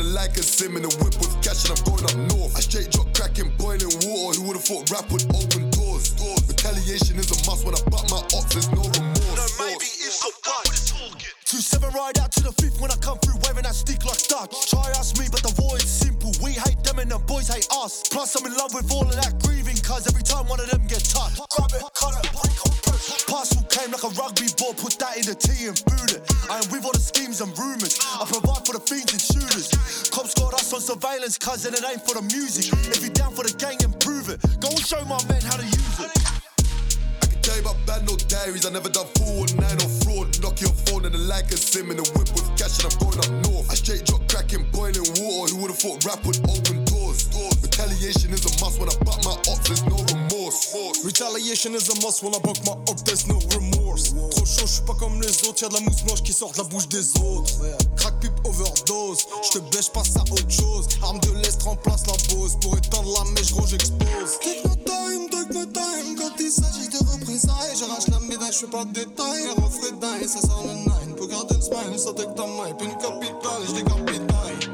K: of the like and sim in the whip with cash and I'm going up north. I straight drop cracking boiling water. Who would have thought rap would open doors? Retaliation is a must when I butt my ops, there's no remorse. No, maybe it's a butt.
L: Two seven ride out to the fifth when I come through wearing that stick like Dutch. Try ask me, but the void's simple. We hate them and the boys hate us. Plus, I'm in love with all of that grieving, cause every time one of them get touched. Grab it, cut it, break push. Parcel came like a rugby ball, put that in the tea and boot it. I am with all the schemes and rumours. I provide for the fiends and shooters. Cops got us on surveillance, and it ain't for the music. If you down for the gang, improve it. Go and show my men how to use it.
K: About bad no diaries. I never done 419 or fraud. Knock your phone and a like a sim in the whip with cash and I'm going up north. I straight drop cracking, boiling water. Who would've thought rap would open doors? doors. Retaliation is a must when I butt my ops. There's no remorse.
B: Retaliation is a must when I buck my up, there's no remorse. Trop chaud, j'suis pas comme les autres, y'a de la mousse blanche qui sort de la bouche des autres. Crack pipe overdose, j'te bêche, passe à autre chose. Arme de l'Est remplace la pose. Pour éteindre la mèche, gros, j'expose. Techno time, techno time, quand il s'agit de J'arrache la médaille, j'fais pas de ça sort le nine. Pour garder le smile, ça une capitale, j'décapitaille.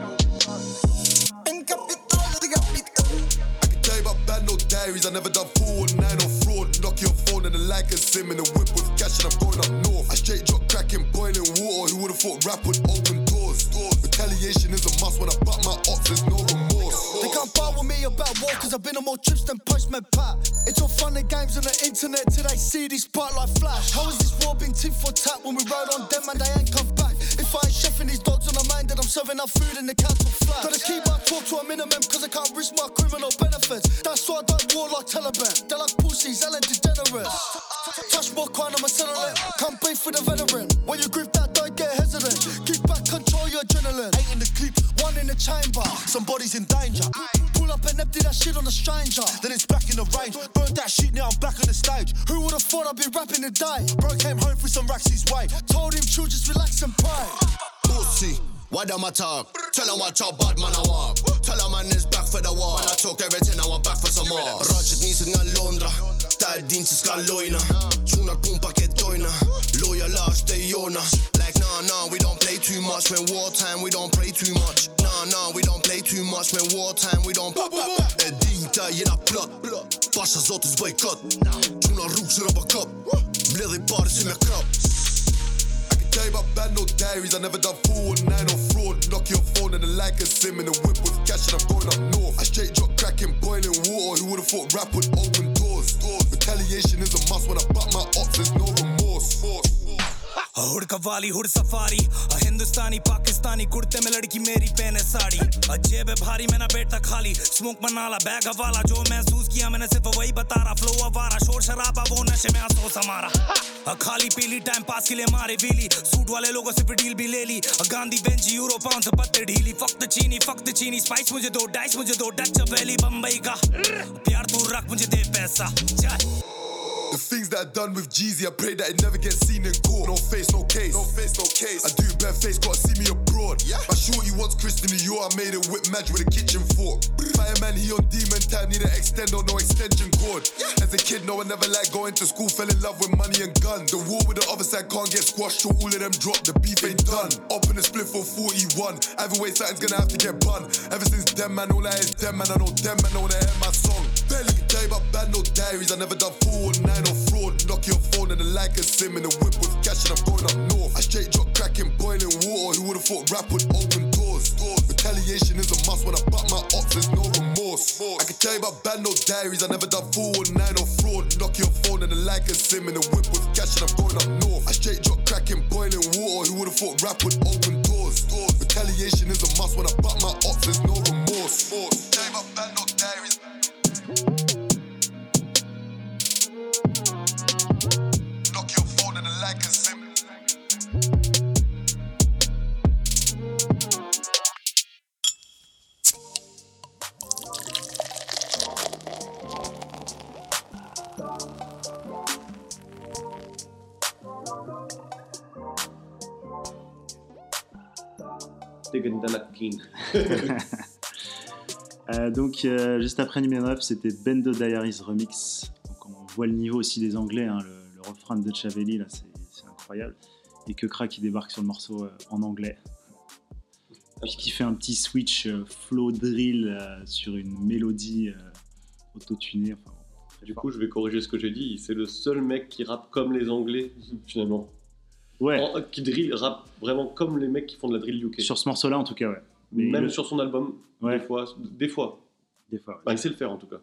B: Une capitale, j'décapitaille.
K: Tell you about bad no diaries. I never done 419 or fraud. Knock your phone and a like a sim in the whip with cash and I'm going up north. I straight drop cracking, boiling water. Who would've thought rap would open doors? doors. Retaliation is a must when I butt my ops. There's no remorse.
L: They can't bar with me about war cause I've been on more trips than Postman Pat. It's all fun and games on the internet till they see these part like flash. How is this war been tit for tat when we ride on them and they ain't come back? If I ain't chefing these dogs on the mind then I'm serving up food in the council flat. Gotta keep my talk to a minimum cause I can't risk my criminal benefits. That's why I don't war like Taliban. They're like pussies, Ellen DeGeneres. Touch more crime, I'ma settle it. Come beef with a veteran. When you grip that, don't get hesitant. Keep back, control your adrenaline. Eight in the clip, one in the chamber. Somebody's in danger. Pull up and empty that shit on a stranger. Then it's back in the range. Burn that shit, now I'm back on the stage. Who would've thought I'd be rapping today? Bro came home with some racks his way. Told him, chill, just relax and pray.
B: Pussy, why them I talk? Tell them watch how bad man I walk. Tell them man is back for the war. I talk everything, now I'm back for some more. Roger niset nga Londra, lojna. Tjonar på en paket dojna. Loyal Lars, det är Jonas. Nah nah, we don't play too much. When wartime, we don't pray too much. Nah nah, we don't play too much. When wartime, we don't pop. Är din där genom plott. Farsans åtters bojkott. Tjonar rosor och kopp. Blir det bara som jag kropp.
K: Tell you about bad no diaries. I never done 419 or fraud. Knock your phone and a like a sim in the whip with cash and I'm going up north. I straight drop cracking, boiling water. Who would've thought rap would open doors? doors. Retaliation is a must when I butt my ops. There's no remorse.
M: हुड़ कवाली हुड़ safari Hindustani Pakistani कुर्ते में लड़की मेरी पहने साड़ी जेब भारी मैं ना बेटा खाली स्मोक मनाला बैग हवाला जो महसूस किया मैंने सिर्फ़ वही बता रहा फ्लो अवारा शोर शराबा वो नशे में अफसोस हमारा अ खाली पीली टाइम पास के लिए मारे बीली सूट वाले लोगों से डील भी ले ली गांधी बेंची यूरो पाउंड पत्ते ढीली. फक्त चीनी फक्त चीनी स्पाइस मुझे दो डाइस मुझे दो. डच वैली बम्बई का. प्यार दूर रख, मुझे दे पैसा. चल
K: The things that I done with Jeezy, I pray that it never gets seen in court. No face, no case. No face, no case. I do bare face, gotta see me abroad. Yeah. My shorty wants Christian Dior, I made it whip match with a kitchen fork. Fireman, he on demon time, need an extendo, no extension cord. As a kid, no, I never liked going to school, fell in love with money and guns. The war with the other side can't get squashed, so all of them drop, the beef ain't done. Up in the split for 41. Either way, something's gonna have to get bun. Ever since them, man, all I is them, man, I know them, man, I wanna hear my song. Tell you about bad, no diaries. I never done 419 or fraud. Knock your phone and the like a sim and the whip was cash and I'm going up north. I straight drop cracking, boiling water. Who would've thought rap would open doors? Doors Retaliation is a must when I butt my ops, there's no remorse. I can tell you about band, no diaries. I never done 419 or fraud. Knock your phone and the like a sim and the whip was cash and I'm going up north. I straight drop cracking, boiling water. Who would've thought rap would open doors? Doors Retaliation is a must when I butt my ops, there's no remorse. Tell you about band, no diaries. <laughs>
C: Euh, donc, euh, juste après numéro 9, c'était Bendo Diaries Remix. Donc, on voit le niveau aussi des Anglais. hein, le, le refrain de Chavelli, là, c'est incroyable. Et que Kra qui débarque sur le morceau euh, en anglais. Puis qui fait un petit switch euh, flow drill euh, sur une mélodie euh, autotunée. Enfin, bon,
D: Du coup, je vais corriger ce que j'ai dit. C'est le seul mec qui rappe comme les Anglais, finalement.
C: Ouais.
D: En- qui drill, rappe vraiment comme les mecs qui font de la drill UK.
C: Sur ce morceau-là, en tout cas, ouais. Mais
D: Même
C: le-
D: sur son album,
C: Ouais.
D: des fois. Des fois.
C: Des fois, ouais.
D: Bah, il sait le faire en tout cas.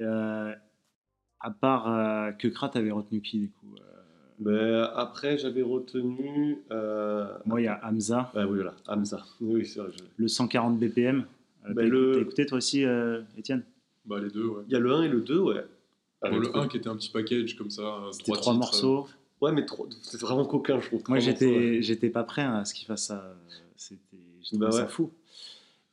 C: Euh, à part euh, que Kra, t'avais retenu qui du coup Euh,
D: Ben, après, j'avais retenu. euh,
C: Moi, il y a Hamza,
D: oui, voilà, Hamza. <laughs> Oui, c'est vrai. je-
C: le 140 BPM. Euh,
D: Bah,
C: t'as
D: le-
C: t'as écouté toi aussi, euh, Étienne?
E: Bah, les deux, ouais.
D: Il y a le 1 et le 2, ouais.
E: Bon,
D: Avec
E: le
D: trois-
E: 1 qui était un petit package comme ça,
C: C'était
E: trois,
C: morceaux.
D: Ouais, mais trop- c'est vraiment coquin, je trouve.
C: Moi, j'étais, j'étais pas prêt à ce qu'il fasse ça. C'était,
D: Bah
C: ça
D: ouais.
C: fou.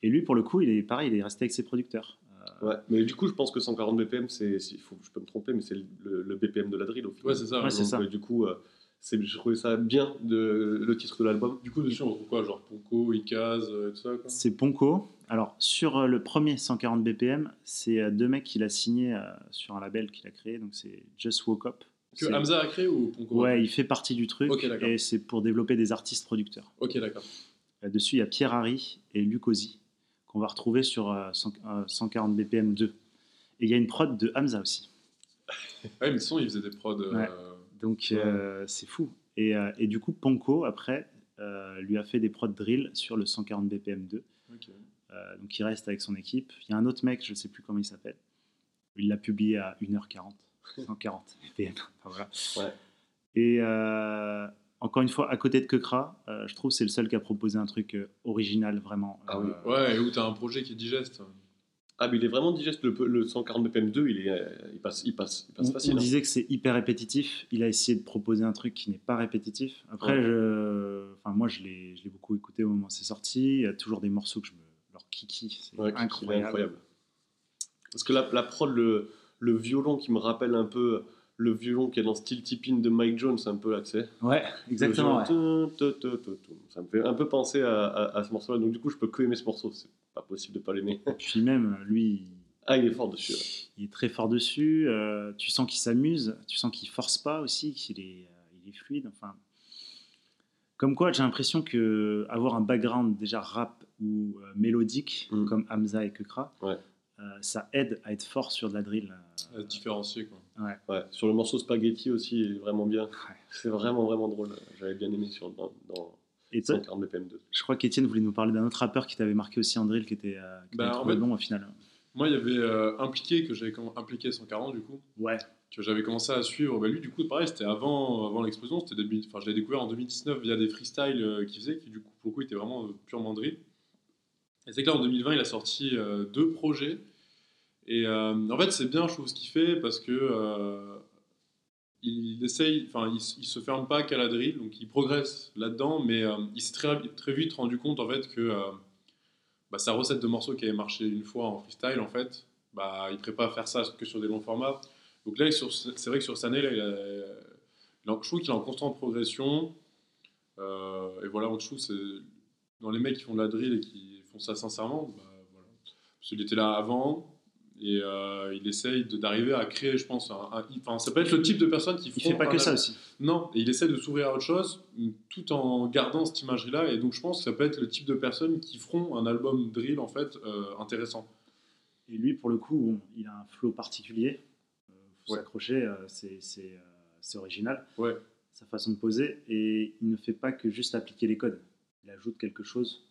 C: Et lui, pour le coup, il est pareil, il est resté avec ses producteurs.
D: Ouais, mais du coup, je pense que 140 BPM, c'est, faut, je peux me tromper, mais c'est le, le BPM de la drill au final.
E: Ouais, c'est ça.
C: Ouais, c'est
D: Donc,
C: ça.
D: euh, du coup, euh, c'est, je trouvais ça bien, de, le titre de l'album.
E: Du coup, dessus, on retrouve quoi Genre Ponko, Ikaz, euh, et tout ça, quoi?
C: C'est Ponko. Alors, sur euh, le premier 140 BPM, c'est euh, deux mecs qu'il a signé euh, sur un label qu'il a créé. Donc, c'est Just Woke Up.
E: Que Hamza a créé ou Ponko
C: Ouais, il fait partie du truc. Et c'est pour développer des artistes producteurs.
E: Ok, d'accord.
C: Là-dessus, il y a Pierre Harry et Luc Ozzy, qu'on va retrouver sur euh, 100 euh, 140 BPM 2. Et il y a une prod de Hamza aussi. <laughs>
E: Ouais, mais de façon, il faisait des prods. euh,
C: Ouais. Donc euh, c'est fou. Et, euh, et du coup, Ponko, après, lui a fait des prods drill sur le 140 BPM 2.
E: ok.
C: Euh, donc il reste avec son équipe. Il y a un autre mec, je ne sais plus comment il s'appelle. Il l'a publié à 1h40. 140 BPM. <laughs> Enfin, voilà.
D: Ouais.
C: Et euh, encore une fois, à côté de Kekra, euh, je trouve que c'est le seul qui a proposé un truc euh, original, vraiment.
D: Ah oui.
C: Euh,
E: Ouais, et où t'as un projet qui est digeste.
D: Ah, mais il est vraiment digeste. Le, le 140 BPM 2, il, est, euh, il, passe, il, passe, il passe
C: On,
D: facile.
C: on
D: hein.
C: disait que c'est hyper répétitif. Il a essayé de proposer un truc qui n'est pas répétitif. Après,
D: Ouais.
C: je... enfin, moi, je l'ai je l'ai beaucoup écouté au moment où c'est sorti. Il y a toujours des morceaux que je me. Leur kiki, c'est
D: Ouais,
C: incroyable.
D: incroyable. Parce que la, la prod, le, le violon qui me rappelle un peu le violon qui est dans Steel Tipping de Mike Jones, un peu sais.
C: Ouais, exactement. ouais.
D: Le violon, tum, tum, tum, tum, tum. Ça me fait un peu penser à, à- à ce morceau-là. Donc, du coup, je peux que aimer ce morceau. C'est pas possible de pas l'aimer.
C: Puis même, lui,
D: Ah, il est fort dessus. ouais.
C: il est très fort dessus. euh, tu sens qu'il s'amuse. Tu sens qu'il force pas aussi, qu'il est, euh, il est fluide. Enfin, comme quoi, j'ai l'impression que avoir un background déjà rap ou euh, mélodique,
D: Mm.
C: comme Hamza et Kekra,
D: Ouais.
C: Euh, ça aide à être fort sur de la drill. euh,
E: À différencier, quoi.
C: ouais.
D: Ouais. Sur le morceau Spaghetti aussi, il est vraiment bien. C'est vraiment, vraiment drôle. J'avais bien aimé sur, dans, dans
C: Et toi,
D: 140 BPM 2.
C: je crois qu'Étienne voulait nous parler d'un autre rappeur qui t'avait marqué aussi en drill, qui était, euh, qui
E: Bah, en
C: trouvé
E: fait-
C: bon au final.
E: Moi, il y avait euh, impliqué que j'avais impliqué 140 du coup,
C: Ouais.
E: que j'avais commencé à suivre. Bah, lui, du coup, pareil, c'était avant, avant l'explosion. C'était début, enfin, je l'ai découvert en 2019 via des freestyles euh, qu'il faisait, qui du coup, pour le coup, étaient vraiment euh, purement drill. Et c'est que là, en 2020, il a sorti euh, deux projets. Et euh, en fait, c'est bien, je trouve, ce qu'il fait parce que euh, il essaye, enfin, il, il se ferme pas qu'à la drill, donc il progresse là-dedans, mais il s'est très, très vite rendu compte en fait que bah, sa recette de morceaux qui avait marché une fois en freestyle, en fait, bah, il ne pas faire ça que sur des longs formats. Donc là, c'est vrai que sur cette année, là, il a- je trouve qu'il est en constante progression. Et voilà, trouve que c'est dans les mecs qui font de la drill et qui ça sincèrement, bah, voilà. Parce qu'il était là avant et euh, il essaye d'arriver à créer, je pense, un, un- enfin, ça peut être le type de personne qui
C: Il fait pas
E: un
C: que ça aussi.
E: non, et il essaie de s'ouvrir à autre chose tout en gardant cette imagerie-là. Et donc, je pense que ça peut être le type de personnes qui feront un album drill en fait euh, intéressant.
C: et lui, pour le coup, il a un flow particulier. Euh, faut
E: Ouais.
C: s'accrocher, c'est original.
E: Ouais.
C: Sa façon de poser. Et il ne fait pas que juste appliquer les codes. Il ajoute quelque chose.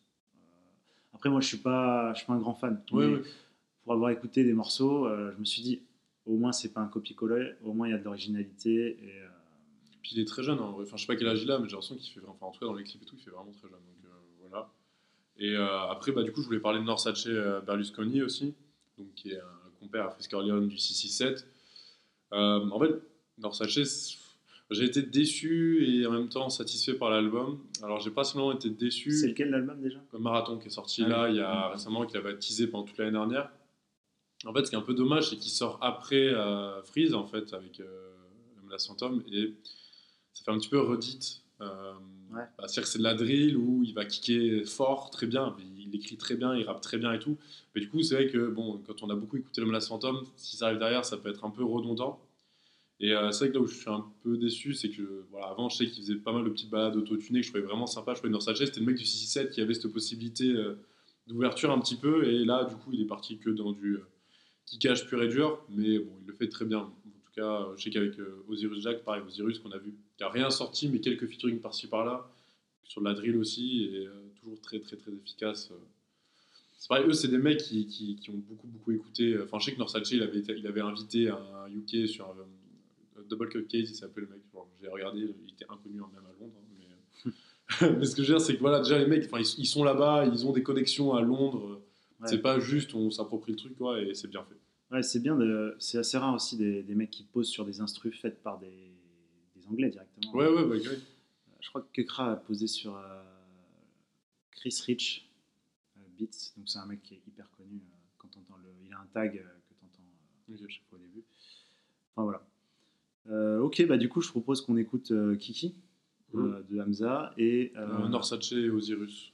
C: Après, moi, je suis pas, je suis pas un grand fan.
E: Ouais.
C: Pour avoir écouté des morceaux, euh, je me suis dit, au moins, c'est pas un copier-coller. Au moins, il y a de l'originalité. Et, euh,
E: Puis il est très jeune, hein, en vrai. enfin je sais pas quel âge il a, mais j'ai l'impression qu'il fait, vraiment- enfin en tout cas dans les clips et tout, il fait vraiment très jeune. Donc euh, voilà. Et après, bah, du coup, je voulais parler de Norsace Berlusconi aussi, donc qui est un compère à Frisk Orleans du 667. Euh, en fait, Norsace, j'ai été déçu et en même temps satisfait par l'album. Alors j'ai pas seulement été déçu.
C: C'est lequel l'album déjà?
E: Le Marathon qui est sorti
C: Ah
E: là
C: oui.
E: il y a récemment, qu'il avait teasé pendant toute l'année dernière. En fait, ce qui est un peu dommage, c'est qu'il sort après euh, Freeze, en fait, avec euh, la Phantom, et ça fait un petit peu redite. Euh,
C: Ouais.
E: bah, C'est-à-dire que c'est de la drill où il va kicker fort, très bien, il écrit très bien, il rappe très bien et tout. Mais du coup, c'est vrai que bon, quand on a beaucoup écouté le Last Phantom, si ça arrive derrière, ça peut être un peu redondant. Et euh, c'est vrai que là où je suis un peu déçu, c'est que voilà, avant, je sais qu'il faisait pas mal de petites balades autotunées que je trouvais vraiment sympa. Je trouvais Norsace, c'était le mec du 667 qui avait cette possibilité euh, d'ouverture un petit peu. Et là, du coup, il est parti que dans du euh, kickage pur et dur. Mais bon, il le fait très bien. En tout cas, euh, je sais qu'avec Osiris Jack, pareil, Osiris qu'on a vu, qui a rien sorti, mais quelques featuring par-ci par-là, sur la drill aussi, et toujours très très très efficace. C'est pareil, eux, c'est des mecs qui, qui, ont beaucoup beaucoup écouté. Enfin, je sais que Norsace, il avait, il avait invité un UK sur euh, Double Cupcake, il s'appelait le mec. J'ai regardé, il était inconnu hein, même à Londres. hein, mais... <laughs> mais ce que je veux dire, c'est que voilà, déjà les mecs, ils, ils sont là-bas, ils ont des connexions à Londres.
C: Ouais.
E: C'est pas juste on s'approprie le truc, quoi, et c'est bien fait.
C: Ouais, c'est bien. De... C'est assez rare aussi des, des mecs qui posent sur des instrus faites par des, des Anglais directement.
E: Ouais, ouais, bah, ouais.
C: Je crois que Kekra a posé sur euh, Chris Rich euh, Beats. Donc c'est un mec qui est hyper connu. euh, quand t'entends le... Il a un tag euh, que tu entends chaque fois au début. Enfin voilà. Euh, ok, bah du coup, je propose qu'on écoute euh, Kiki euh, de Hamza et euh,
E: Euh, Norsace et Osiris.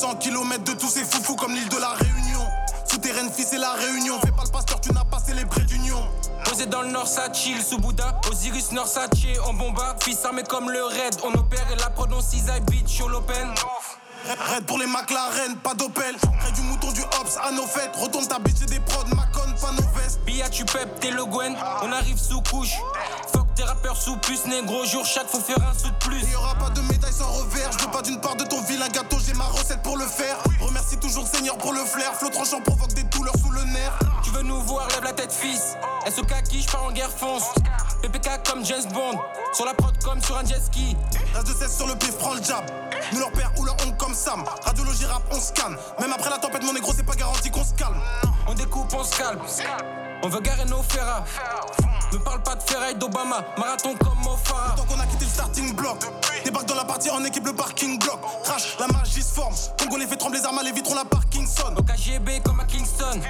N: 9500 km de tous ces foufous comme l'île de la Réunion. Souterraine, fils et la Réunion. Fais pas le pasteur, tu n'as pas célébré d'union.
G: Posé dans le nord, ça chill sous Bouddha. Osiris Nord, ça chill, on bombarde. Fils armé comme le raid, on opère et la prononce Isaï beat sur l'open.
N: Red pour les McLaren, pas d'Opel. Près du mouton du Hobbs à nos fêtes. Retourne ta bitch et des prods, Macon, pas nos vestes.
G: Bia, tu pep, t'es le Gwen. On arrive sous couche. Fuck tes rappeurs sous puce, négro. Jour chaque, faut faire un sou de plus.
N: Il y aura pas de médaille sans revers. Je veux pas d'une part de ton vilain gâteau, j'ai ma recette pour le faire. Remercie toujours Seigneur pour le flair. Flot tranchant provoque des douleurs sous le nerf.
G: Tu veux nous voir, lève la tête, fils. SOK qui, je pars en guerre, fonce. PPK comme James Bond. Sur la prod comme sur un jet ski.
N: Reste de cesse sur le pif, prends le jab. Nous leur père ou leur oncle comme Sam. Radiologie rap, on se calme. Même après la tempête, mon négro, c'est pas garanti qu'on se calme.
G: On découpe, on se calme. On veut garer nos ferras. Ne parle pas de ferraille d'Obama. Marathon comme Mofara.
N: Tant qu'on a quitté le starting block. Débarque partie en équipe, le parking block. Crash, la magie se forme. Congolais fait trembler les armes, les vitrons, la Parkinson.
G: Au KGB comme à Kingston.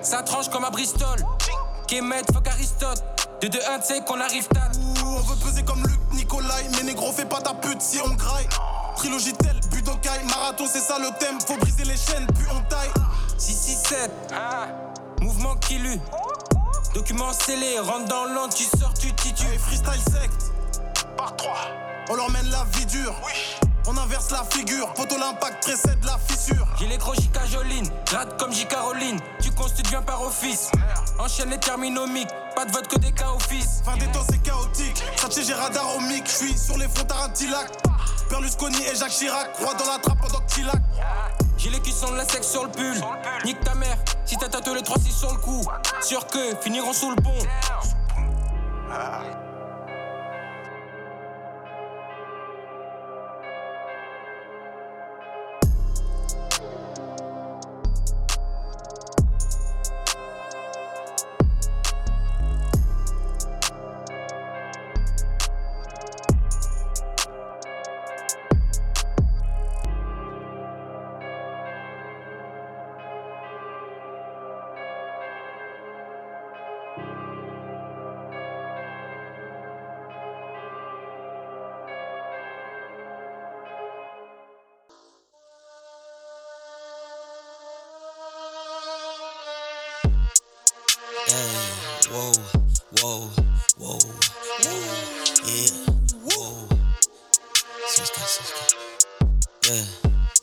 G: Ça tranche comme à Bristol. Kemet, fuck Aristote. De 2 1 c'est qu'on arrive tard.
N: On veut peser comme Luc Nicolai. Mais négro, fais pas ta pute si on graille. Trilogie tel, Budokai, marathon, c'est ça le thème. Faut briser les chaînes, puis on taille.
G: 667. Mouvement qui lue. Document scellé, rentre dans l'an, tu sors, tu titues.
N: Hey, freestyle sect. Par 3. On leur mène la vie dure. On inverse la figure. Photo l'impact précède la fissure.
G: J'ai les gros J. Caroline, gratte comme J. Caroline. Tu constitues bien par office. Enchaîne les terminomiques, pas de vote que des cas office.
N: Fin des temps, c'est chaotique. Sachez, j'ai radar au mic. J'suis sur les fronts Tarantilac. Berlusconi et Jacques Chirac. Roi dans la trappe pendant Tilac.
G: J'ai les cuissons de la sexe sur le pull. Nique ta mère, si t'as tatoué les 3-6 sur le cou. Sûr que finiront sous le pont.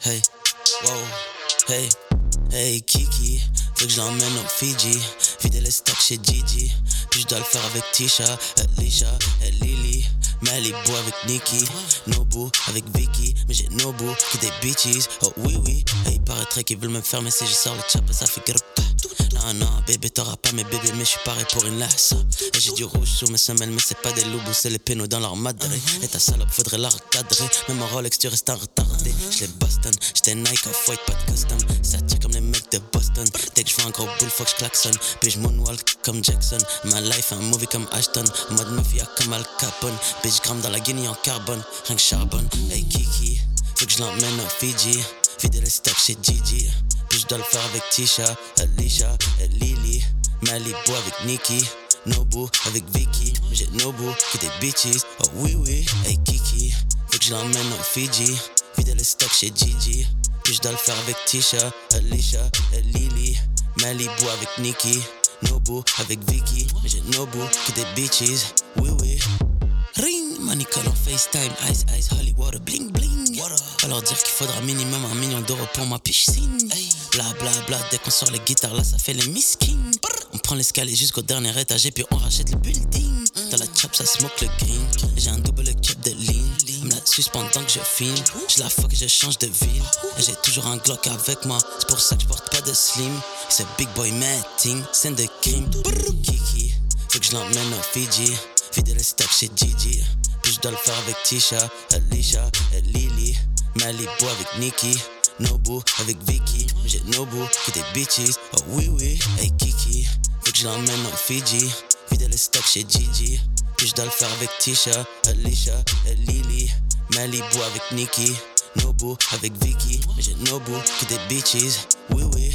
O: Hey, whoa, hey, hey Kiki, faut que je l'emmène au Fiji. Vider les stocks chez Gigi. Puis je dois le faire avec Tisha, Alicia, et Lily. Boy avec Nikki, Nobu avec Vicky, mais j'ai Nobu que des bitches. Oh oui oui, et il paraîtrait qu'ils veulent me faire, mais si je sors le chap, ça fait grip. Non non, bébé t'auras pas mes bébés, mais je suis paré pour une laisse. Et j'ai du rouge sous mes semelles, mais c'est pas des loups, c'est les pénaux dans leur madré. Et ta salope faudrait la recadrer, même en Rolex tu restes en retardé. Je les Boston, j'étais Nike off white, pas de custom. Ça tire comme les mecs de Boston. Dès que je un gros bull, faut que je klaxonne. Puis je moonwalk comme Jackson. Ma life, un movie comme Ashton. Mode mafia comme Al Capone. Bitch gramme dans la Guinée en carbone. Rien que charbonne. Hey Kiki, faut que je l'emmène au Fiji. Vider les stocks chez Gigi. Puis je dois le faire avec Tisha, Alicia et Lily. Mali boy avec Nikki. Nobu avec Vicky. J'ai Nobu que des bitches. Oh oui oui, hey Kiki. Faut que je l'emmène au Fiji. Vider les stocks chez Gigi. Puis je dois le faire avec Tisha, Alicia et Lily. Mali boy avec Nikki. Nobu avec Vicky. J'ai Nobu que des bitches. Oui oui. Ring, money call en FaceTime, ice ice, holy water, bling bling. Alors dire qu'il faudra minimum un million d'euros pour ma piscine. Bla bla bla, dès qu'on sort les guitares là, ça fait les miskins. On prend l'escalier jusqu'au dernier étage et puis on rachète le building. Dans la chop, ça smoke le green. J'ai un double cup de lean. Me la suce pendant que je filme. Je la fuck je change de ville. J'ai toujours un Glock avec moi. C'est pour ça que je porte pas de slim. C'est big boy matting, scène de crime. Kiki, faut que je l'emmène au Fiji. Vider les stocks chez Gigi. Puis je dois le faire avec Tisha, Alicia Lily. Mali boy avec Nikki. Nobu avec Vicky. J'ai Nobu que des bitches. Oh oui oui, hey Kiki. Faut que je l'emmène au Fiji. Vider les stocks chez Gigi. Puis je dois le faire avec Tisha, Alicia et Lily. Mali boy avec Nikki. Nobu avec Vicky. J'ai Nobu que des bitches. Oui oui.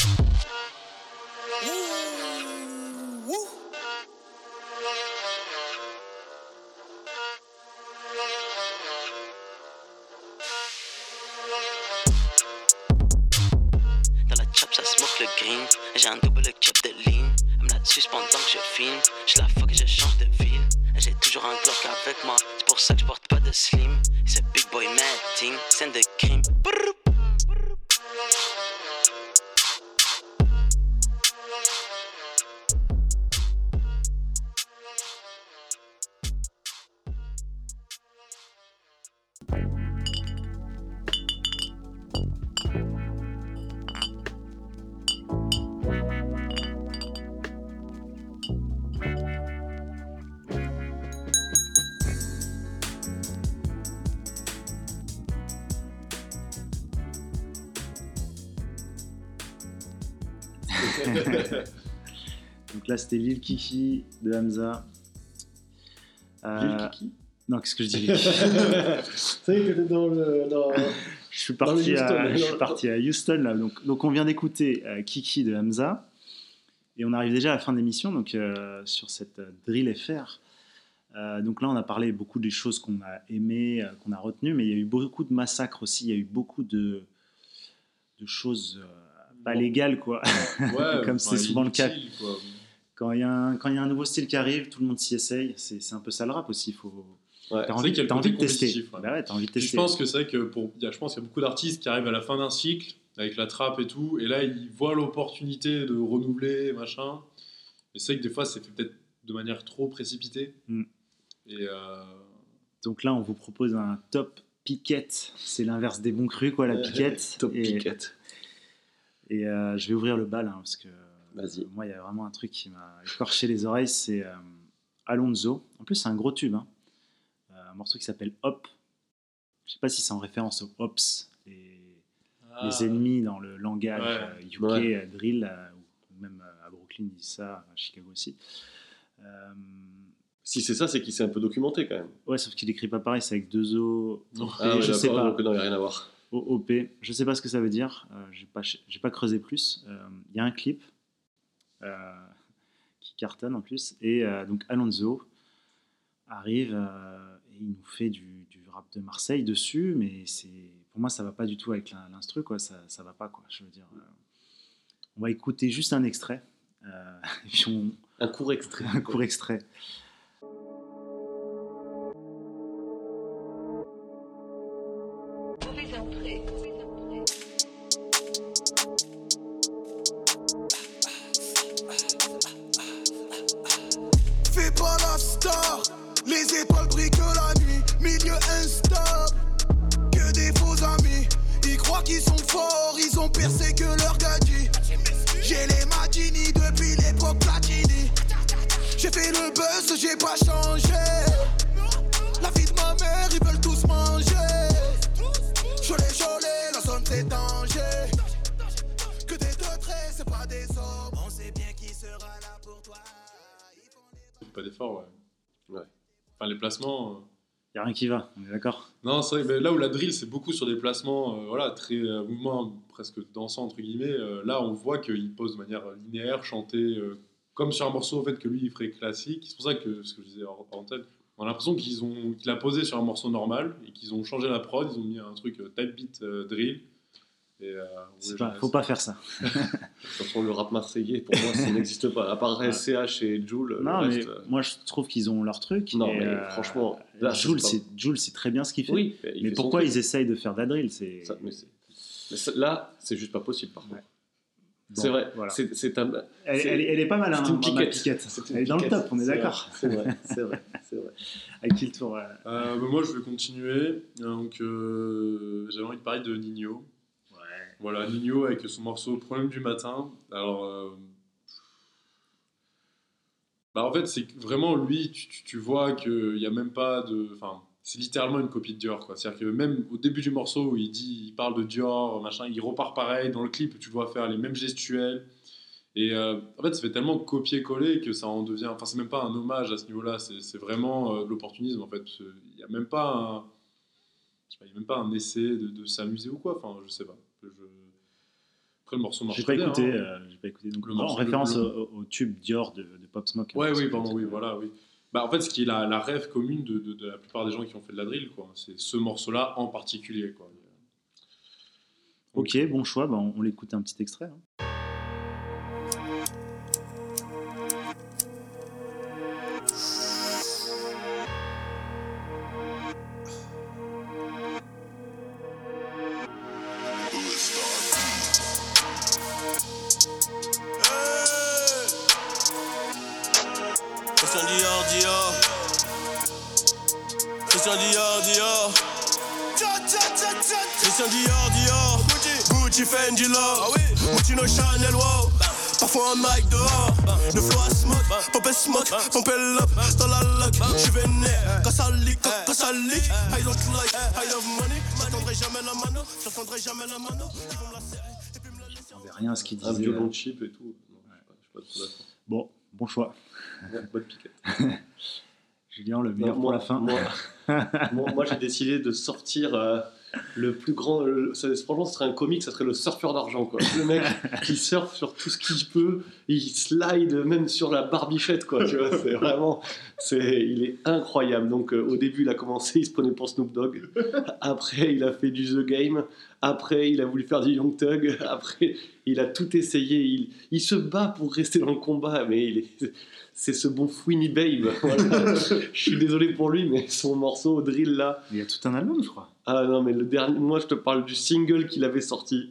C: C'était Lil Kiki de Hamza. Euh,
D: Lil Kiki
C: Non, qu'est-ce que je dis Lil <laughs> Kiki
D: Ça y est, t'étais dans le. Dans...
C: Je suis parti,
D: Houston,
C: à, je suis parti à Houston. Là. Donc, donc on vient d'écouter euh, Kiki de Hamza. Et on arrive déjà à la fin de l'émission donc, euh, sur cette euh, drill FR. Euh, donc là, on a parlé beaucoup des choses qu'on a aimées, euh, qu'on a retenues, mais il y a eu beaucoup de massacres aussi. Il y a eu beaucoup de, de choses euh, pas légales, quoi.
E: Ouais, <laughs>
C: Comme c'est souvent le cas.
E: quoi.
C: Quand il y, a un- quand il y a un nouveau style qui arrive, tout le monde s'y essaye. C'est un peu ça le rap aussi. Faut...
D: Ouais.
C: T'as envie,
E: vrai qu'il y a le
C: t'as envie de tester.
E: compétitif, ouais.
C: Bah ouais, t'as envie de
E: Puis
C: tester.
E: Je pense que c'est que pour, il y a, je pense qu'il y a beaucoup d'artistes qui arrivent à la fin d'un cycle avec la trappe et tout, et là ils voient l'opportunité de renouveler machin. Et c'est vrai que des fois c'est fait peut-être de manière trop précipitée.
C: Mm.
E: Et euh,
C: Donc là, on vous propose un top piquette. C'est l'inverse des bons crus, quoi, la <laughs> piquette.
D: Top
C: et,
D: piquette.
C: Et euh, je vais ouvrir le bal, hein, parce que
D: Vas-y.
C: moi, il y a vraiment un truc qui m'a écorché les oreilles, c'est euh, Alonso. En plus, c'est un gros tube. hein. Euh, un morceau qui s'appelle Hop. Je sais pas si c'est en référence aux Hops, les,
E: Ah.
C: les ennemis dans le langage
E: Ouais.
C: UK,
D: Ouais.
C: euh, drill, euh, ou même à Brooklyn, ils disent ça, à Chicago aussi. Euh,
D: Si c'est ça, c'est qu'il s'est un peu documenté quand même.
C: ouais, sauf qu'il écrit pas pareil, c'est avec deux O. OP,
D: Ah ouais,
C: je sais pas.
D: donc non, il n'y a rien à voir.
C: OOP, je sais pas ce que ça veut dire, euh, j'ai pas, creusé plus. Euh, Il y a un clip euh, qui cartonne en plus, et euh, donc Alonso arrive euh, et il nous fait du, du rap de Marseille dessus, mais c'est pour moi ça va pas du tout avec l'in- l'instru, quoi, ça, ça va pas, quoi. Je veux dire, euh, on va écouter juste un extrait, euh, <laughs> on,
D: Un court extrait.
C: un court extrait.
P: Les étoiles brillent la nuit, milieu instable. Que des faux amis, ils croient qu'ils sont forts, ils ont percé que leur gadget. J'ai les Magini depuis l'époque Platini. J'ai fait le buzz, j'ai pas changé. La vie de ma mère, ils veulent tous manger. Pas
E: d'effort, ouais. ouais. Enfin, les placements. euh,
C: Il n'y a rien qui va, on est d'accord?
E: Non, c'est vrai, mais là où la drill, c'est beaucoup sur des placements, euh, voilà, très euh, mouvement presque dansant, entre guillemets. euh, là, on voit qu'il pose de manière linéaire, chanté, euh, comme sur un morceau en fait, que lui, il ferait classique. C'est pour ça que, ce que je disais en en antenne, on a l'impression qu'ils ont, qu'il a posé sur un morceau normal et qu'ils ont changé la prod, ils ont mis un truc euh, type beat euh, drill. Et, euh, ouais,
C: pas- Faut pas faire ça.
D: De toute façon, le rap marseillais, pour moi, ça n'existe pas. À part. <laughs> SCH et Joule, le
C: Non, mais
D: reste, euh,
C: moi je trouve qu'ils ont leur truc.
D: Non, mais
C: euh,
D: franchement, là,
C: Jules,
D: c'est pas-
C: Jules, c'est très bien ce qu'il fait.
D: Oui, mais il
C: mais
D: fait son
C: pourquoi ils essayent de faire drill C'est
D: mais mais ça- là, c'est juste pas possible, par contre.
C: Bon,
D: c'est vrai,
C: voilà.
D: c'est c'est un.
C: Elle,
D: c'est-
C: elle- elle est pas mal, hein,
D: une
C: ma
D: piquette. une
C: Elle est dans le top, on est d'accord.
D: C'est vrai, c'est vrai, <laughs> vrai.
C: À qui le tour euh,
E: Euh, bah, moi, je vais continuer. Donc, euh, j'avais envie de parler de Nino. Voilà, Nino avec son morceau Problème du matin. Alors, euh, bah, en fait, c'est vraiment lui, tu, tu- tu vois qu'il n'y a même pas de. Enfin, c'est littéralement une copie de Dior, quoi. C'est-à-dire que même au début du morceau où il dit, il parle de Dior, machin, il repart pareil. Dans le clip, tu vois faire les mêmes gestuels. Et euh, en fait, ça fait tellement copier-coller que ça en devient. Enfin, c'est même pas un hommage à ce niveau-là, c'est vraiment euh, l'opportunisme en fait. Il n'y a même pas un. je sais pas, Il y a même pas un essai de, de s'amuser ou quoi. Enfin, je sais pas. Je... Après, le morceau marche
C: J'ai pas
E: bien,
C: écouté.
E: hein.
C: euh, j'ai pas écouté. Donc
E: Le
C: en référence au, au tube Dior de, de Pop Smoke.
E: Ouais,
C: hein,
E: oui, pardon, oui, voilà, oui. Bah, en fait, ce qui est la, la rêve commune de, de- de la plupart des gens qui ont fait de la drill, quoi. C'est ce morceau-là en particulier, quoi.
C: Ok, bon choix. bah, on, on l'écoute un petit extrait. hein.
P: Un mic dehors. Le flow à smoke. Et smoke. Pompe up. Dans la lock. J'suis vénère. Quand ça leak, quand ça leak. I don't like, I love money. J'attendrai jamais la mano. J'attendrai jamais la mano. Ils vont me la serrer.
C: J'entendais rien à ce qu'il
D: Un
C: disait.
D: violon cheap et tout. Non, je suis pas- je suis pas trop d'accord.
C: Bon, bon choix.
D: Ouais, bonne piquette. <laughs>
C: Julien, le meilleur
D: Non,
C: pour
D: moi-
C: la fin.
D: Moi, <laughs> moi, moi, j'ai décidé de sortir euh, le plus grand. le- ça- franchement, ce serait un comique, ça serait le surfeur d'argent. quoi. Le mec <laughs> qui surfe sur tout ce qu'il peut, il slide même sur la barbichette. Quoi, tu vois, c'est vraiment. C'est, il est incroyable. Donc, euh, au début, il a commencé, il se prenait pour Snoop Dogg. Après, il a fait du The Game. Après, il a voulu faire du Young Thug. <laughs> Après, il a tout essayé. Il, il se bat pour rester dans le combat, mais il est. C'est ce bon Fouini Babe. <laughs> Voilà. je suis désolé pour lui, mais son morceau drill là.
C: Il y a tout un album, je crois.
D: Ah non, mais le dernier, moi je te parle du single qu'il avait sorti.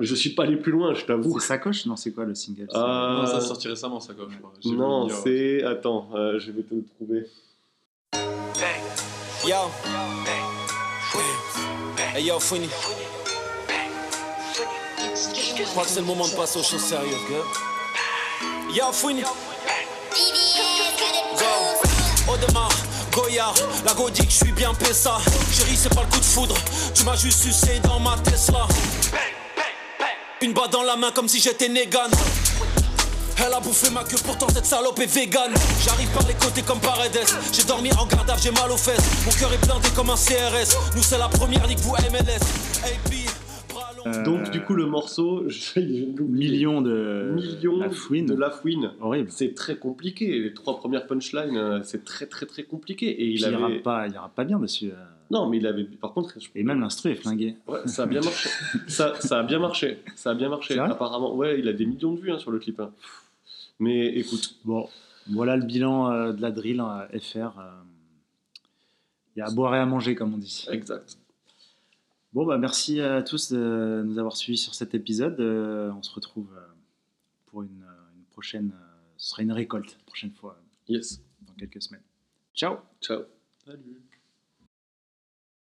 D: Je suis pas allé plus loin, je t'avoue.
C: C'est Sacoche Non, c'est quoi le single
D: Ah.
E: Non, ça récemment, je crois. J'ai vu
D: Non, c'est. Attends, euh, je vais te le trouver.
Q: Yo. Hey yo, Funny. Je crois que c'est le moment de passer aux choses sérieuses, gars. Yo, Funny. Go. Audemars, Goyard, la Godic, je suis bien Pessa. Chérie, c'est pas le coup de foudre. Tu m'as juste sucé dans ma Tesla. Une balle dans la main comme si j'étais Negan. Elle a bouffé ma queue, pourtant cette salope est vegan. J'arrive par les côtés comme Paredes. J'ai dormi en garde à vue, j'ai mal aux fesses. Mon cœur est blindé comme un CRS. Nous, c'est la première ligue, vous MLS. AP,
C: Euh,
D: Donc, du coup, le morceau, je, je l'oublie.
C: Millions de.
D: Millions
C: La fouine.
D: de la fouine.
C: Horrible.
D: C'est très compliqué. Les trois premières punchlines, euh, c'est très très très compliqué. Et il
C: il
D: avait.
C: ira pas, il ira pas bien dessus. euh.
D: Non, mais il avait. Par contre, je-
C: Et même l'instru est flingué.
D: Ouais, ça a bien marché. <laughs> ça, ça a bien marché. Ça a bien marché. Apparemment, ouais, il a des millions de vues hein, sur le clip. hein. Mais écoute.
C: Bon, voilà le bilan euh, de la drill euh, FR. euh. Il y a à boire et à manger, comme on dit.
D: Exact.
C: Bon, bah merci à tous de nous avoir suivis sur cet épisode. Euh, on se retrouve pour une, une prochaine. euh, ce sera une récolte, prochaine fois,
D: Yes.
C: dans quelques semaines. Ciao
D: Ciao.
E: Salut.